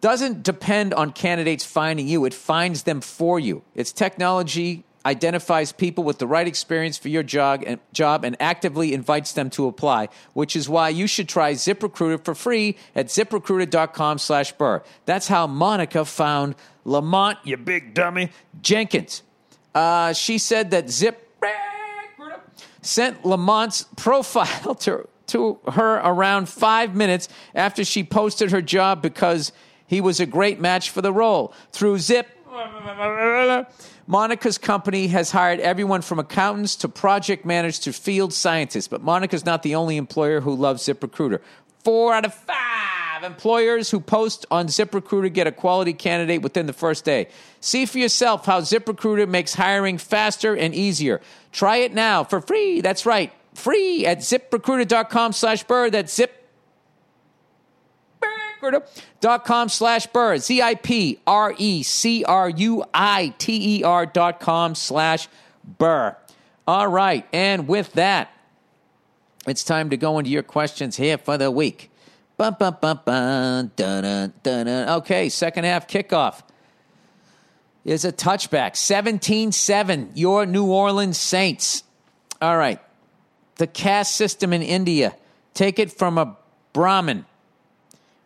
doesn't depend on candidates finding you, it finds them for you. Its technology identifies people with the right experience for your job and, job and actively invites them to apply, which is why you should try ZipRecruiter for free at ziprecruiter.com slash burr. That's how Monica found Lamont, you big dummy, Jenkins. Uh, she said that Zip sent Lamont's profile [LAUGHS] to, to her around five minutes after she posted her job because he was a great match for the role. Through Zip, [LAUGHS] Monica's company has hired everyone from accountants to project managers to field scientists, but Monica's not the only employer who loves ZipRecruiter. Four out of five employers who post on ZipRecruiter get a quality candidate within the first day. See for yourself how ZipRecruiter makes hiring faster and easier. Try it now for free. That's right, free at ziprecruiter.com slash burr. That's zip dot com slash burr. Z I P R E C R U I T E R dot com slash burr. All right. And with that, it's time to go into your questions here for the week. Bum, bum, bum, bum, dun, dun, dun. Okay, second half kickoff is a touchback. 17 7, your New Orleans Saints. All right. The caste system in India. Take it from a Brahmin.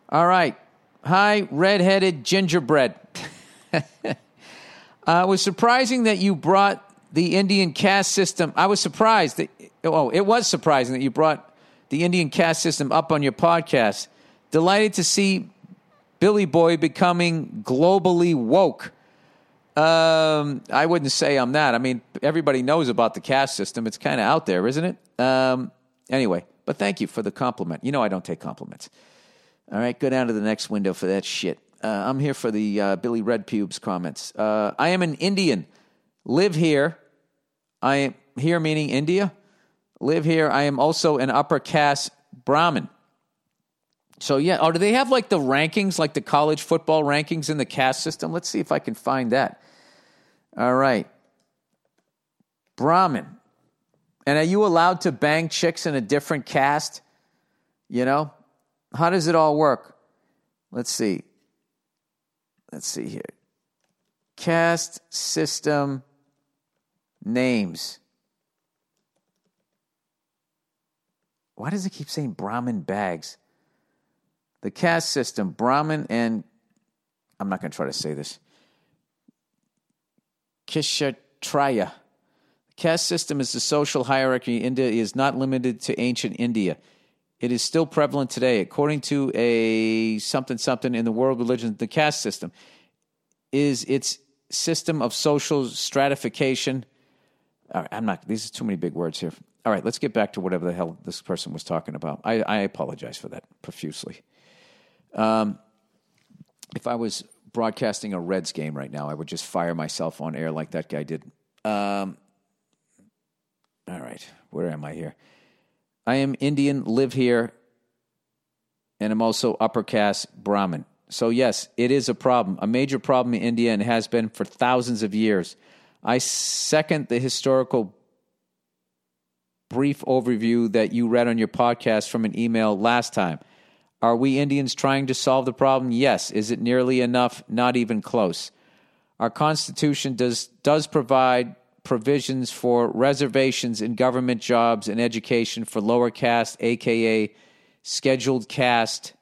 All right. Hi, redheaded gingerbread. [LAUGHS] uh, it was surprising that you brought the Indian caste system. I was surprised that, oh, it was surprising that you brought the Indian caste system up on your podcast. Delighted to see Billy Boy becoming globally woke. Um, I wouldn't say I'm that. I mean, everybody knows about the caste system. It's kind of out there, isn't it? Um, anyway, but thank you for the compliment. You know, I don't take compliments. All right, go down to the next window for that shit. Uh, I'm here for the uh, Billy Red Pubes comments. Uh, I am an Indian. Live here. I am here meaning India. Live here. I am also an upper caste Brahmin. So yeah, oh, do they have like the rankings, like the college football rankings in the caste system? Let's see if I can find that. All right, Brahmin. And are you allowed to bang chicks in a different caste? You know, how does it all work? Let's see. Let's see here. Caste system names. Why does it keep saying Brahmin bags? The caste system, Brahmin and I'm not going to try to say this. Kshatriya. The caste system is the social hierarchy in India is not limited to ancient India. It is still prevalent today. According to a something something in the world religion, the caste system is its system of social stratification. I'm not, these are too many big words here. All right, let's get back to whatever the hell this person was talking about. I, I apologize for that profusely. Um, if I was broadcasting a Reds game right now, I would just fire myself on air like that guy did. Um, all right, where am I here? I am Indian, live here, and I'm also upper caste Brahmin. So, yes, it is a problem, a major problem in India, and has been for thousands of years. I second the historical brief overview that you read on your podcast from an email last time. Are we Indians trying to solve the problem? Yes. Is it nearly enough? Not even close. Our Constitution does, does provide provisions for reservations in government jobs and education for lower caste, aka scheduled caste,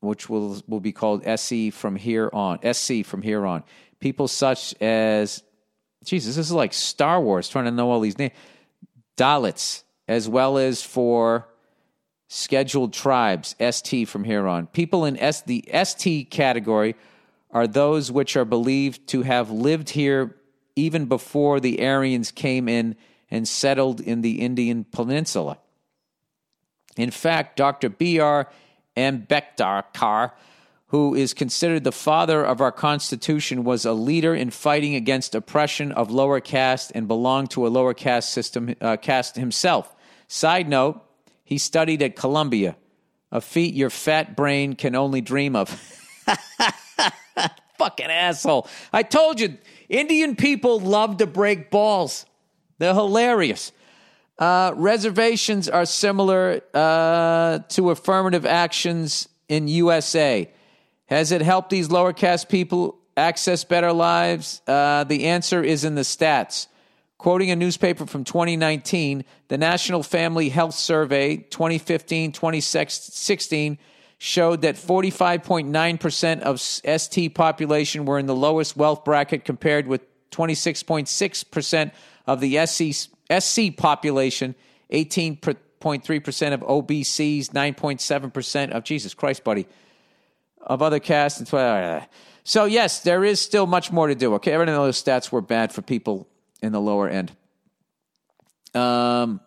which will, will be called SC from here on, SC from here on. People such as, Jesus, this is like Star Wars, trying to know all these names. Dalits, as well as for scheduled tribes, ST from here on. People in S, the ST category are those which are believed to have lived here even before the Aryans came in and settled in the Indian peninsula. In fact, Dr. B.R. Ambedkar, who is considered the father of our Constitution, was a leader in fighting against oppression of lower caste and belonged to a lower caste system uh, caste himself. Side note, he studied at Columbia, a feat your fat brain can only dream of. [LAUGHS] Fucking asshole. I told you, Indian people love to break balls. They're hilarious. Uh, reservations are similar uh, to affirmative actions in USA. Has it helped these lower caste people access better lives? Uh, the answer is in the stats. Quoting a newspaper from 2019, the National Family Health Survey 2015 2016 showed that 45.9% of ST population were in the lowest wealth bracket compared with 26.6% of the SC, SC population, 18.3% of OBCs, 9.7% of Jesus Christ, buddy, of other castes. So, yes, there is still much more to do. Okay, everyone those stats were bad for people in the lower end. Um,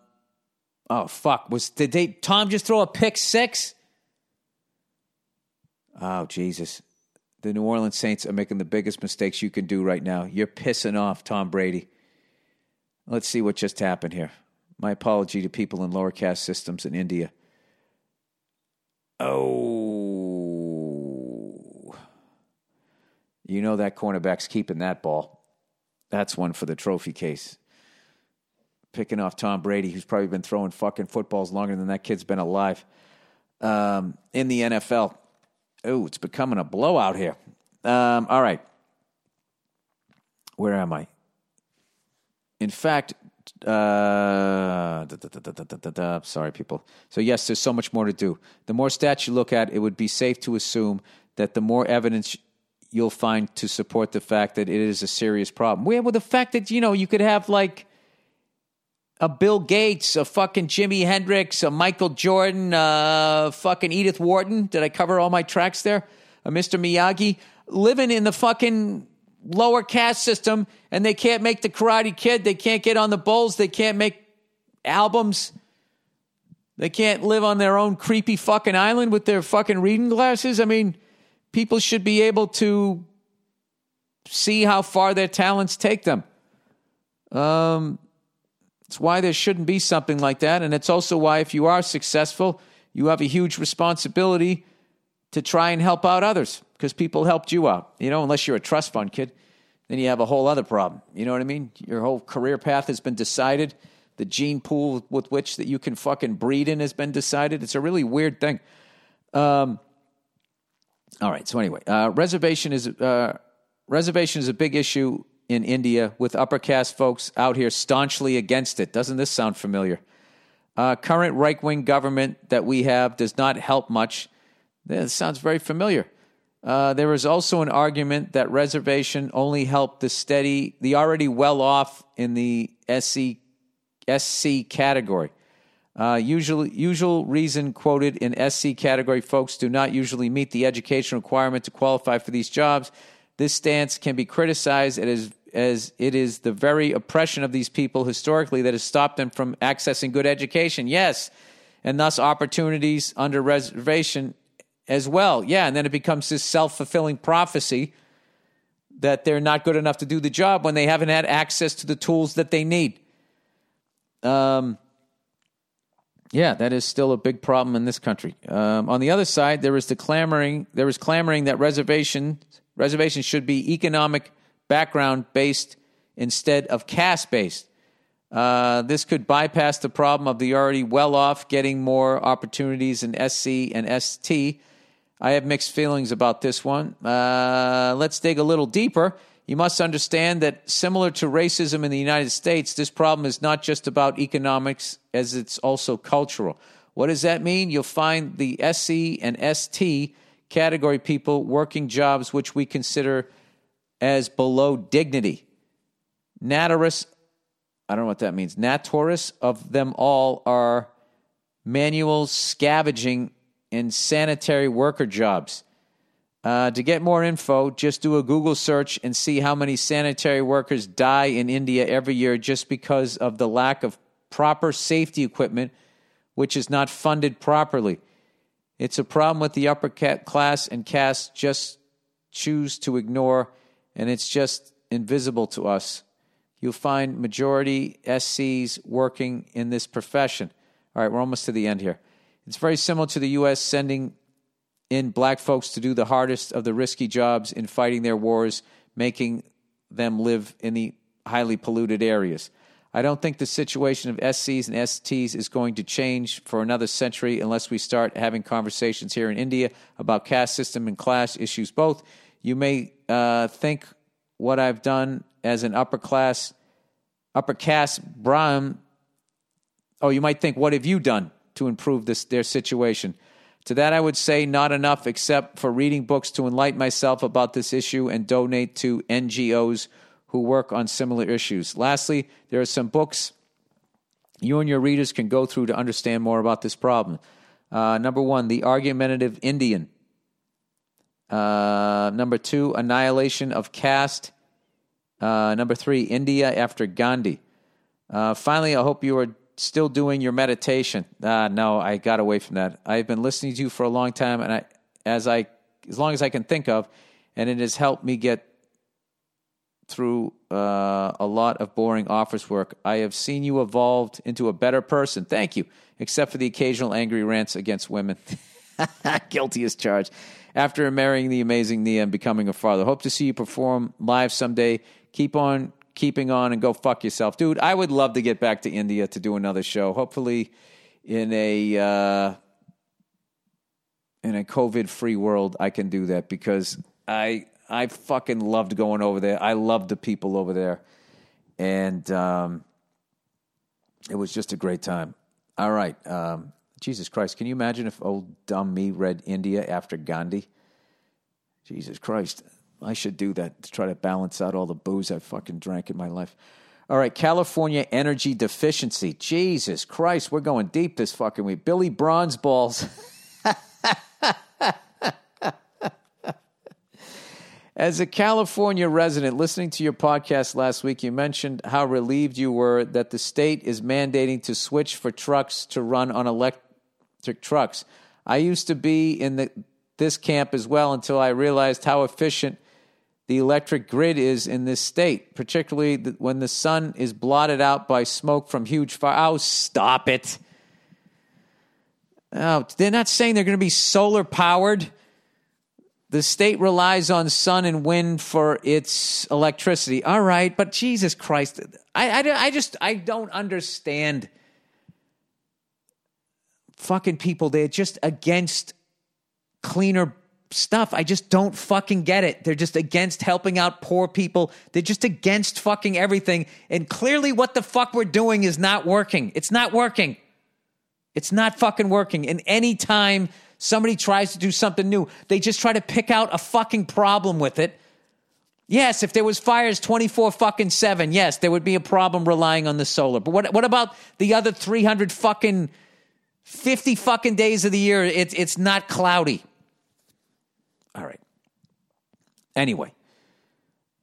oh fuck, was did they Tom just throw a pick six? Oh Jesus, the New Orleans Saints are making the biggest mistakes you can do right now. You're pissing off Tom Brady. Let's see what just happened here. My apology to people in lower caste systems in India. Oh. You know that cornerback's keeping that ball. That's one for the trophy case. Picking off Tom Brady, who's probably been throwing fucking footballs longer than that kid's been alive um, in the NFL. Oh, it's becoming a blowout here. Um, all right. Where am I? In fact, uh, da, da, da, sorry, people. So, yes, there's so much more to do. The more stats you look at, it would be safe to assume that the more evidence you'll find to support the fact that it is a serious problem. Well, the fact that, you know, you could have like a Bill Gates, a fucking Jimi Hendrix, a Michael Jordan, a fucking Edith Wharton. Did I cover all my tracks there? A Mr. Miyagi living in the fucking lower caste system and they can't make the Karate Kid. They can't get on the Bulls. They can't make albums. They can't live on their own creepy fucking island with their fucking reading glasses. I mean, people should be able to see how far their talents take them. Um, it's why there shouldn't be something like that. And it's also why, if you are successful, you have a huge responsibility to try and help out others because people helped you out. You know, unless you're a trust fund kid, then you have a whole other problem. You know what I mean? Your whole career path has been decided. The gene pool with which that you can fucking breed in has been decided. It's a really weird thing. Um, all right. So anyway, uh, reservation is uh, reservation is a big issue in India with upper caste folks out here staunchly against it. Doesn't this sound familiar? Uh, current right wing government that we have does not help much. This sounds very familiar. Uh, there is also an argument that reservation only helped the steady, the already well off in the SC, SC category. Uh, usual, usual reason quoted in SC category folks do not usually meet the education requirement to qualify for these jobs. This stance can be criticized as, as it is the very oppression of these people historically that has stopped them from accessing good education. Yes, and thus opportunities under reservation as well. Yeah, and then it becomes this self fulfilling prophecy that they're not good enough to do the job when they haven't had access to the tools that they need. Um, yeah, that is still a big problem in this country. Um, on the other side, there is the clamoring. There is clamoring that reservation reservations should be economic background based instead of caste based. Uh, this could bypass the problem of the already well off getting more opportunities in SC and ST I have mixed feelings about this one. Uh, let's dig a little deeper. You must understand that, similar to racism in the United States, this problem is not just about economics, as it's also cultural. What does that mean? You'll find the SC and ST category people working jobs which we consider as below dignity. Naturus, I don't know what that means. Naturus of them all are manual scavenging and sanitary worker jobs. Uh, to get more info, just do a Google search and see how many sanitary workers die in India every year just because of the lack of proper safety equipment, which is not funded properly. It's a problem with the upper class and caste just choose to ignore, and it's just invisible to us. You'll find majority SCs working in this profession. All right, we're almost to the end here. It's very similar to the U.S. sending in black folks to do the hardest of the risky jobs in fighting their wars, making them live in the highly polluted areas. I don't think the situation of SCs and STs is going to change for another century unless we start having conversations here in India about caste system and class issues both. You may uh, think what I've done as an upper class, upper caste Brahmin. Oh, you might think, what have you done? to improve this, their situation. To that, I would say not enough, except for reading books to enlighten myself about this issue and donate to NGOs who work on similar issues. Lastly, there are some books you and your readers can go through to understand more about this problem. Uh, number one, The Argumentative Indian. Uh, number two, Annihilation of Caste. Uh, number three, India after Gandhi. Uh, finally, I hope you are still doing your meditation. Uh, no, I got away from that. I've been listening to you for a long time, and I, as I, as long as I can think of, and it has helped me get through uh, a lot of boring office work. I have seen you evolved into a better person. Thank you, except for the occasional angry rants against women. [LAUGHS] [LAUGHS] Guilty as charged. After marrying the amazing Nia and becoming a father, hope to see you perform live someday. Keep on keeping on and go fuck yourself. Dude, I would love to get back to India to do another show. Hopefully in a uh, in a COVID free world I can do that because I I fucking loved going over there. I loved the people over there. And um, it was just a great time. All right. Um, Jesus Christ, can you imagine if old dumb me read India after Gandhi? Jesus Christ. I should do that to try to balance out all the booze I fucking drank in my life. All right, California energy deficiency. Jesus Christ, we're going deep this fucking week. Billy Bronze Balls. [LAUGHS] As a California resident, listening to your podcast last week, you mentioned how relieved you were that the state is mandating to switch for trucks to run on electric trucks. I used to be in the, this camp as well until I realized how efficient the electric grid is in this state, particularly when the sun is blotted out by smoke from huge fire. Oh, stop it. Oh, they're not saying they're going to be solar powered. The state relies on sun and wind for its electricity. All right, but Jesus Christ, I, I, I just I don't understand fucking people. They're just against cleaner stuff. I just don't fucking get it. They're just against helping out poor people. They're just against fucking everything. And clearly, what the fuck we're doing is not working. It's not working. It's not fucking working. And any time somebody tries to do something new, they just try to pick out a fucking problem with it. Yes, if there was fires 24 fucking 7, yes, there would be a problem relying on the solar. But what what about the other 300 fucking 50 fucking days of the year it's it's not cloudy. All right. Anyway,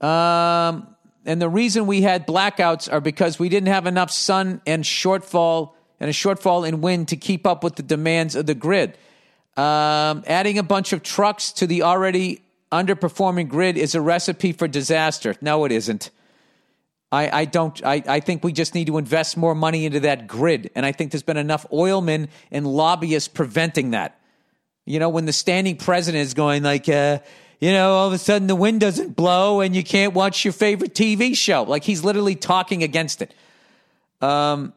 um, and the reason we had blackouts are because we didn't have enough sun and shortfall and a shortfall in wind to keep up with the demands of the grid. Um, adding a bunch of trucks to the already underperforming grid is a recipe for disaster. No, it isn't. I, I don't. I, I think we just need to invest more money into that grid, and I think there's been enough oilmen and lobbyists preventing that. You know, when the standing president is going like, uh, you know, all of a sudden the wind doesn't blow and you can't watch your favorite TV show. Like he's literally talking against it. Um,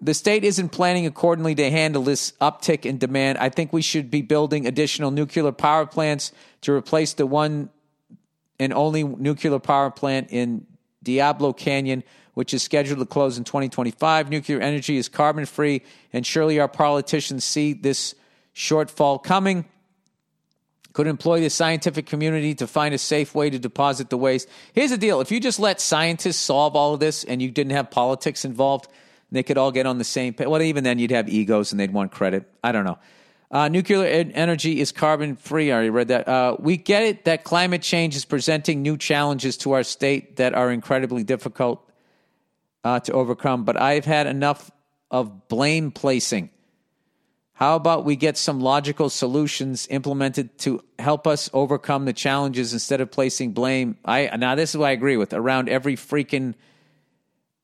the state isn't planning accordingly to handle this uptick in demand. I think we should be building additional nuclear power plants to replace the one and only nuclear power plant in Diablo Canyon, which is scheduled to close in 2025. Nuclear energy is carbon free, and surely our politicians see this shortfall coming could employ the scientific community to find a safe way to deposit the waste. Here's the deal if you just let scientists solve all of this and you didn't have politics involved, they could all get on the same page. Well, even then, you'd have egos and they'd want credit. I don't know. Uh, nuclear energy is carbon free. I already read that. Uh, we get it that climate change is presenting new challenges to our state that are incredibly difficult uh, to overcome, but I've had enough of blame placing how about we get some logical solutions implemented to help us overcome the challenges instead of placing blame? I now this is what I agree with around every freaking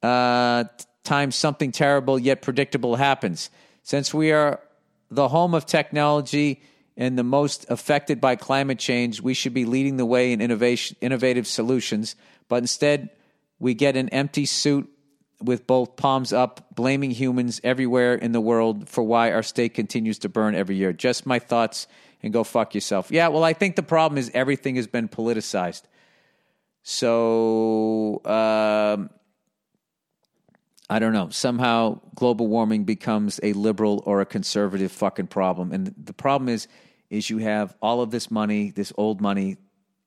uh, time something terrible yet predictable happens. Since we are the home of technology and the most affected by climate change, we should be leading the way in innovation, innovative solutions. But instead, we get an empty suit with both palms up, blaming humans everywhere in the world for why our state continues to burn every year. Just my thoughts and go fuck yourself. Yeah, well, I think the problem is everything has been politicized. So, um, I don't know. Somehow global warming becomes a liberal or a conservative fucking problem. And the problem is, is you have all of this money, this old money,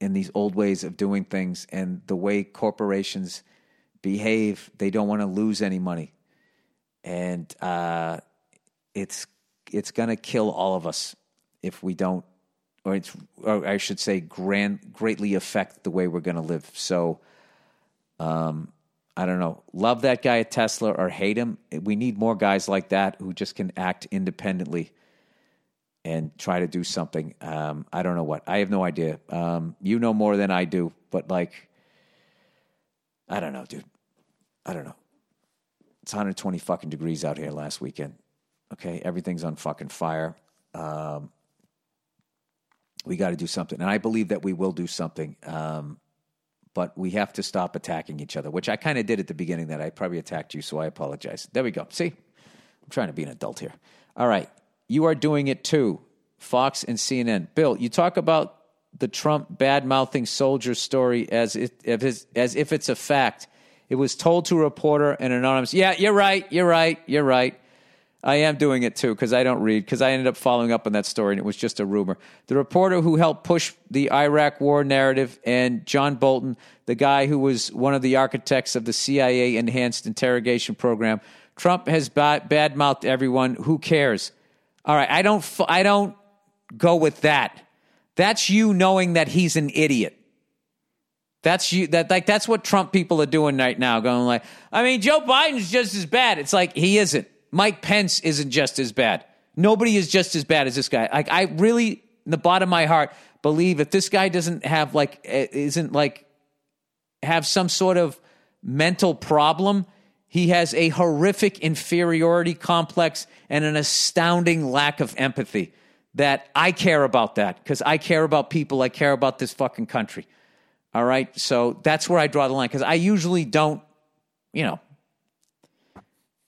and these old ways of doing things, and the way corporations behave. They don't want to lose any money, and uh, it's it's going to kill all of us if we don't, or it's, or I should say, grand, greatly affect the way we're going to live. So, um, I don't know. Love that guy at Tesla or hate him. We need more guys like that who just can act independently and try to do something. Um, I don't know what. I have no idea. Um, you know more than I do, but like, I don't know, dude. I don't know. It's 120 fucking degrees out here last weekend. Okay, everything's on fucking fire. Um, we got to do something, and I believe that we will do something. Um, but we have to stop attacking each other, which I kind of did at the beginning. That I probably attacked you, so I apologize. There we go. See, I'm trying to be an adult here. All right, you are doing it too. Fox and CNN. Bill, you talk about the Trump bad mouthing soldier story as as if it's a fact. It was told to a reporter and anonymous. Yeah, you're right. You're right. You're right. I am doing it too because I don't read because I ended up following up on that story and it was just a rumor. The reporter who helped push the Iraq war narrative and John Bolton, the guy who was one of the architects of the CIA enhanced interrogation program. Trump has bad mouthed everyone. Who cares? All right, I don't I don't go with that. That's you knowing that he's an idiot. That's you that like that's what Trump people are doing right now, going like, I mean, Joe Biden's just as bad. It's like he isn't. Mike Pence isn't just as bad. Nobody is just as bad as this guy. Like I really, in the bottom of my heart, believe if this guy doesn't have like eh, isn't like have some sort of mental problem, he has a horrific inferiority complex and an astounding lack of empathy. That I care about that because I care about people. I care about this fucking country. All right. So that's where I draw the line because I usually don't, you know,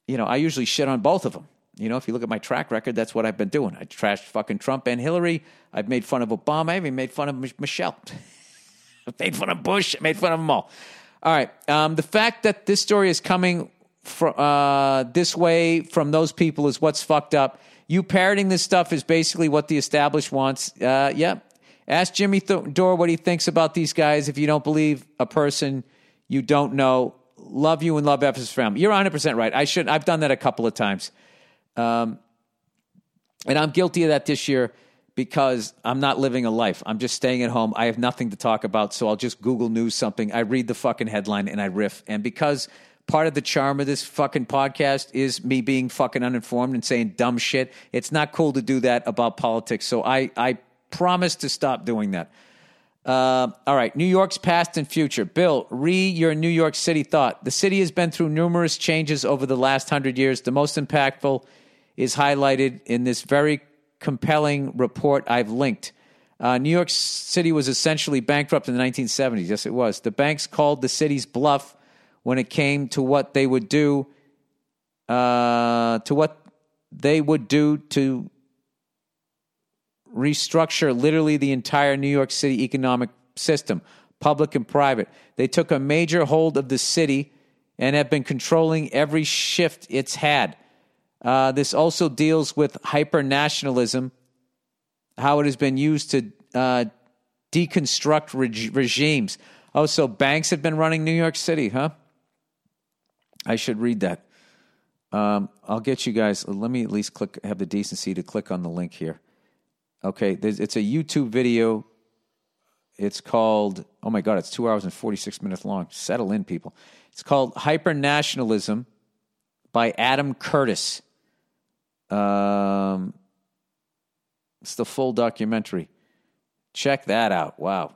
you know, I usually shit on both of them. You know, if you look at my track record, that's what I've been doing. I trashed fucking Trump and Hillary. I've made fun of Obama. I even made fun of Michelle. I've [LAUGHS] made fun of Bush. I made fun of them all. All right. Um, the fact that this story is coming uh, this way from those people is what's fucked up. You parroting this stuff is basically what the established wants. Uh, yeah. Ask Jimmy Th- Dore what he thinks about these guys if you don't believe a person you don't know. Love you and love Ephes Fam. You're 100% right. I should. I've done that a couple of times. Um, and I'm guilty of that this year because I'm not living a life. I'm just staying at home. I have nothing to talk about, so I'll just Google News something. I read the fucking headline and I riff. And because part of the charm of this fucking podcast is me being fucking uninformed and saying dumb shit, it's not cool to do that about politics. So I, I promise to stop doing that. Uh, all right, New York's past and future. Bill, re your New York City thought. The city has been through numerous changes over the last hundred years. The most impactful is highlighted in this very compelling report I've linked. Uh, New York City was essentially bankrupt in the 1970s. Yes, it was. The banks called the city's bluff when it came to what they would do, uh, to what they would do to restructure literally the entire New York City economic system, public and private. They took a major hold of the city and have been controlling every shift it's had. Uh, this also deals with hyper nationalism, how it has been used to uh, deconstruct reg- regimes. Oh, so banks have been running New York City, huh? I should read that. Um, I'll get you guys. Let me at least click. Have the decency to click on the link here. Okay, it's a YouTube video. It's called. Oh my god, it's two hours and forty six minutes long. Settle in, people. It's called Hyper Nationalism by Adam Curtis. Um, it's the full documentary. Check that out. Wow.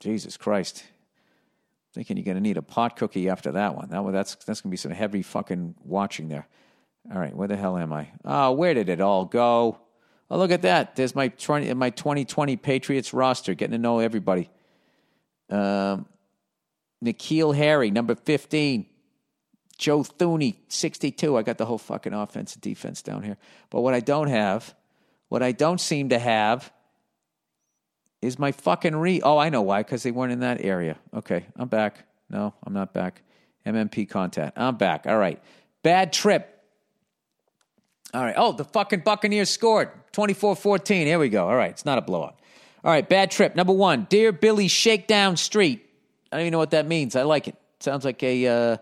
Jesus Christ. Thinking you're going to need a pot cookie after that one. That, that's that's going to be some heavy fucking watching there. All right, where the hell am I? Oh, where did it all go? Oh, look at that. There's my 20, my 2020 Patriots roster, getting to know everybody. Um, N'Keal Harry, number 15. Joe Thuney, 62. I got the whole fucking offense and defense down here. But what I don't have, what I don't seem to have, is my fucking re. Oh, I know why, because they weren't in that area. Okay, I'm back. No, I'm not back. MMP contact. I'm back. All right. Bad trip. All right. Oh, the fucking Buccaneers scored 24 14. Here we go. All right. It's not a blowout. All right. Bad trip. Number one, Dear Billy Shakedown Street. I don't even know what that means. I like it. Sounds like a. Uh,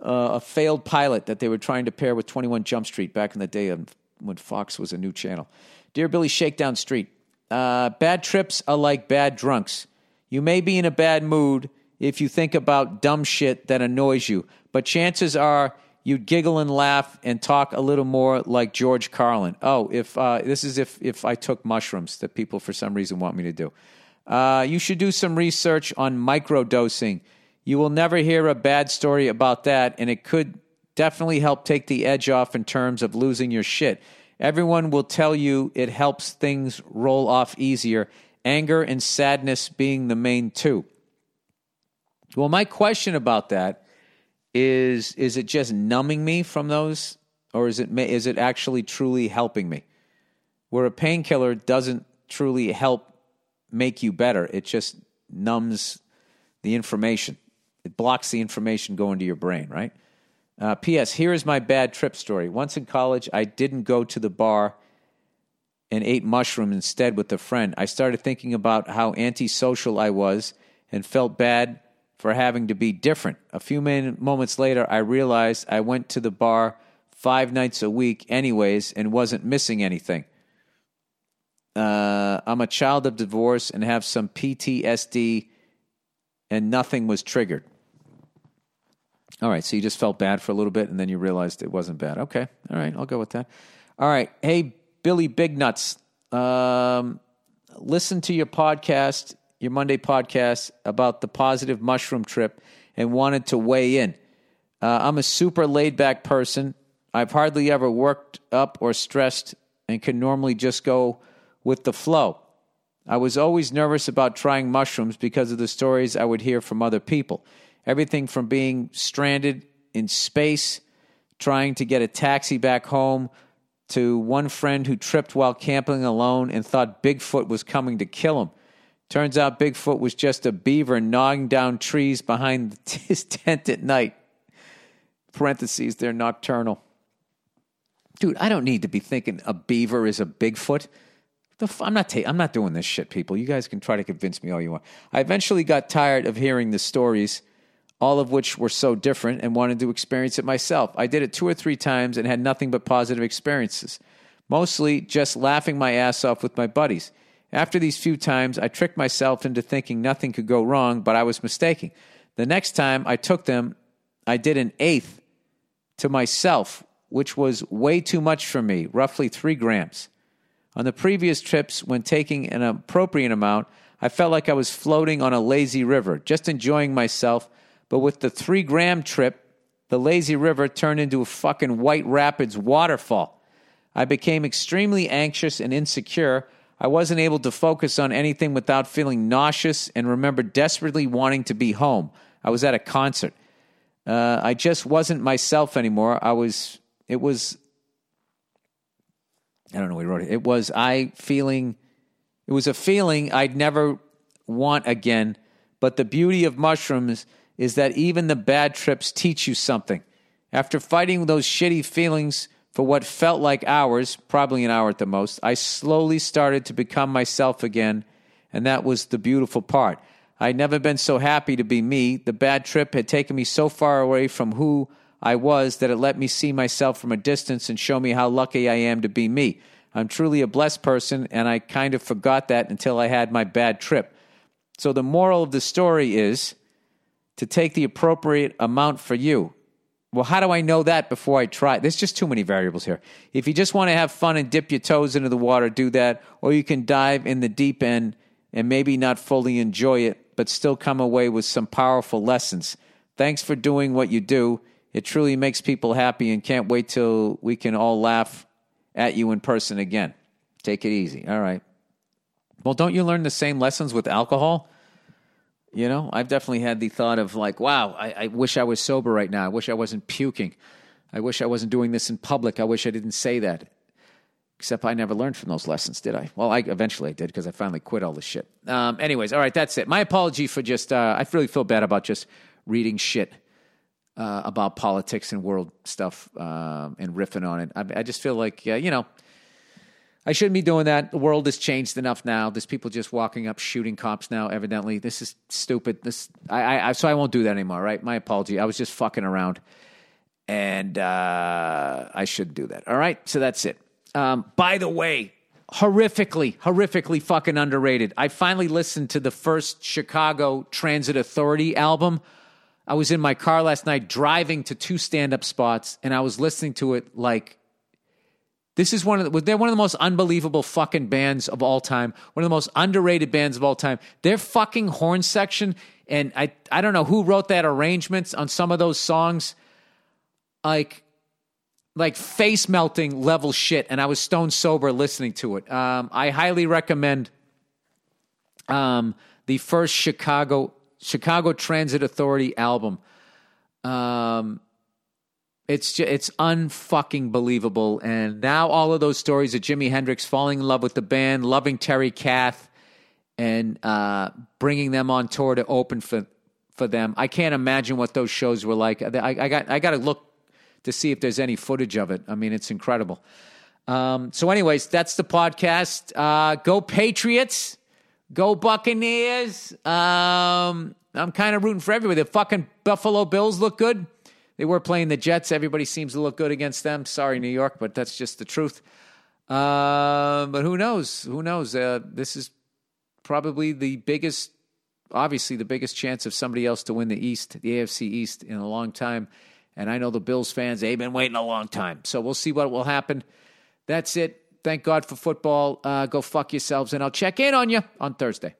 uh, a failed pilot that they were trying to pair with 21 Jump Street back in the day when Fox was a new channel. Dear Billy Shakedown Street, uh, bad trips are like bad drunks. You may be in a bad mood if you think about dumb shit that annoys you, but chances are you'd giggle and laugh and talk a little more like George Carlin. Oh, if uh, this is if if I took mushrooms that people for some reason want me to do. Uh, you should do some research on microdosing you will never hear a bad story about that, and it could definitely help take the edge off in terms of losing your shit. Everyone will tell you it helps things roll off easier, anger and sadness being the main two. Well, my question about that is is it just numbing me from those or is it is it actually truly helping me? Where a painkiller doesn't truly help make you better, it just numbs the information. It blocks the information going to your brain, right? Uh, P.S. Here is my bad trip story. Once in college, I didn't go to the bar and ate mushroom instead with a friend. I started thinking about how antisocial I was and felt bad for having to be different. A few moments later, I realized I went to the bar five nights a week, anyways, and wasn't missing anything. Uh, I'm a child of divorce and have some PTSD, and nothing was triggered. All right, so you just felt bad for a little bit and then you realized it wasn't bad. Okay, all right, I'll go with that. All right, hey, Billy Big Nuts, um, listen to your podcast, your Monday podcast about the positive mushroom trip and wanted to weigh in. Uh, I'm a super laid back person. I've hardly ever worked up or stressed and can normally just go with the flow. I was always nervous about trying mushrooms because of the stories I would hear from other people. Everything from being stranded in space, trying to get a taxi back home, to one friend who tripped while camping alone and thought Bigfoot was coming to kill him. Turns out Bigfoot was just a beaver gnawing down trees behind [LAUGHS] his tent at night. Parentheses, they're nocturnal. dude, I don't need to be thinking a beaver is a Bigfoot. I'm not. Ta- I'm not doing this shit, people. You guys can try to convince me all you want. I eventually got tired of hearing the stories, all of which were so different, and wanted to experience it myself. I did it two or three times and had nothing but positive experiences. Mostly just laughing my ass off with my buddies. After these few times, I tricked myself into thinking nothing could go wrong, but I was mistaken. The next time I took them, I did an eighth to myself, which was way too much for me, roughly three grams. On the previous trips, when taking an appropriate amount, I felt like I was floating on a lazy river, just enjoying myself. But with the three gram trip, the lazy river turned into a fucking White Rapids waterfall. I became extremely anxious and insecure. I wasn't able to focus on anything without feeling nauseous and remember desperately wanting to be home. I was at a concert. Uh, I just wasn't myself anymore. I was, it was, I don't know, we wrote it. It was I feeling, it was a feeling I'd never want again. But the beauty of mushrooms is that even the bad trips teach you something. After fighting those shitty feelings for what felt like hours, probably an hour at the most, I slowly started to become myself again, and that was the beautiful part. I'd never been so happy to be me. The bad trip had taken me so far away from who I was that it let me see myself from a distance and show me how lucky I am to be me. I'm truly a blessed person, and I kind of forgot that until I had my bad trip. So the moral of the story is to take the appropriate amount for you. Well, how do I know that before I try? There's just too many variables here. If you just want to have fun and dip your toes into the water, do that. Or you can dive in the deep end and maybe not fully enjoy it, but still come away with some powerful lessons. Thanks for doing what you do. It truly makes people happy and can't wait till we can all laugh at you in person again. Take it easy. All right. Well, don't you learn the same lessons with alcohol? You know, I've definitely had the thought of like, wow, I, I, wish I was sober right now. I wish I wasn't puking. I wish I wasn't doing this in public. I wish I didn't say that. Except I never learned from those lessons, did I? Well, I eventually I did because I finally quit all this shit. Um, anyways, all right, that's it. My apology for just, uh, I really feel bad about just reading shit uh, about politics and world stuff um, and riffing on it. I, I just feel like, uh, you know, I shouldn't be doing that. The world has changed enough now. There's people just walking up shooting cops now. Evidently, this is stupid. This I, I so I won't do that anymore. Right? My apology. I was just fucking around, and uh, I should do that. All right. So that's it. Um, by the way, horrifically, horrifically fucking underrated. I finally listened to the first Chicago Transit Authority album. I was in my car last night driving to two stand up spots, and I was listening to it like this is one of the, they're one of the most unbelievable fucking bands of all time. One of the most underrated bands of all time. Their fucking horn section, and I I don't know who wrote that arrangements on some of those songs, like like face melting level shit. And I was stone sober listening to it. Um, I highly recommend um, the first Chicago Chicago Transit Authority album. Um, it's just, it's unfucking believable. And now all of those stories of Jimi Hendrix falling in love with the band, loving Terry Kath, and uh, bringing them on tour to open for for them. I can't imagine what those shows were like. I, I got I got to look to see if there's any footage of it. I mean, it's incredible. Um, so, anyways, that's the podcast. Uh, go Patriots. Go Buccaneers. Um, I'm kind of rooting for everybody. The fucking Buffalo Bills look good. They were playing the Jets. Everybody seems to look good against them. Sorry, New York, but that's just the truth. Uh, but who knows? Who knows? Uh, this is probably the biggest, obviously, the biggest chance of somebody else to win the East, the AFC East, in a long time. And I know the Bills fans, they've been waiting a long time. So we'll see what will happen. That's it. Thank God for football. Uh, go fuck yourselves, and I'll check in on you on Thursday.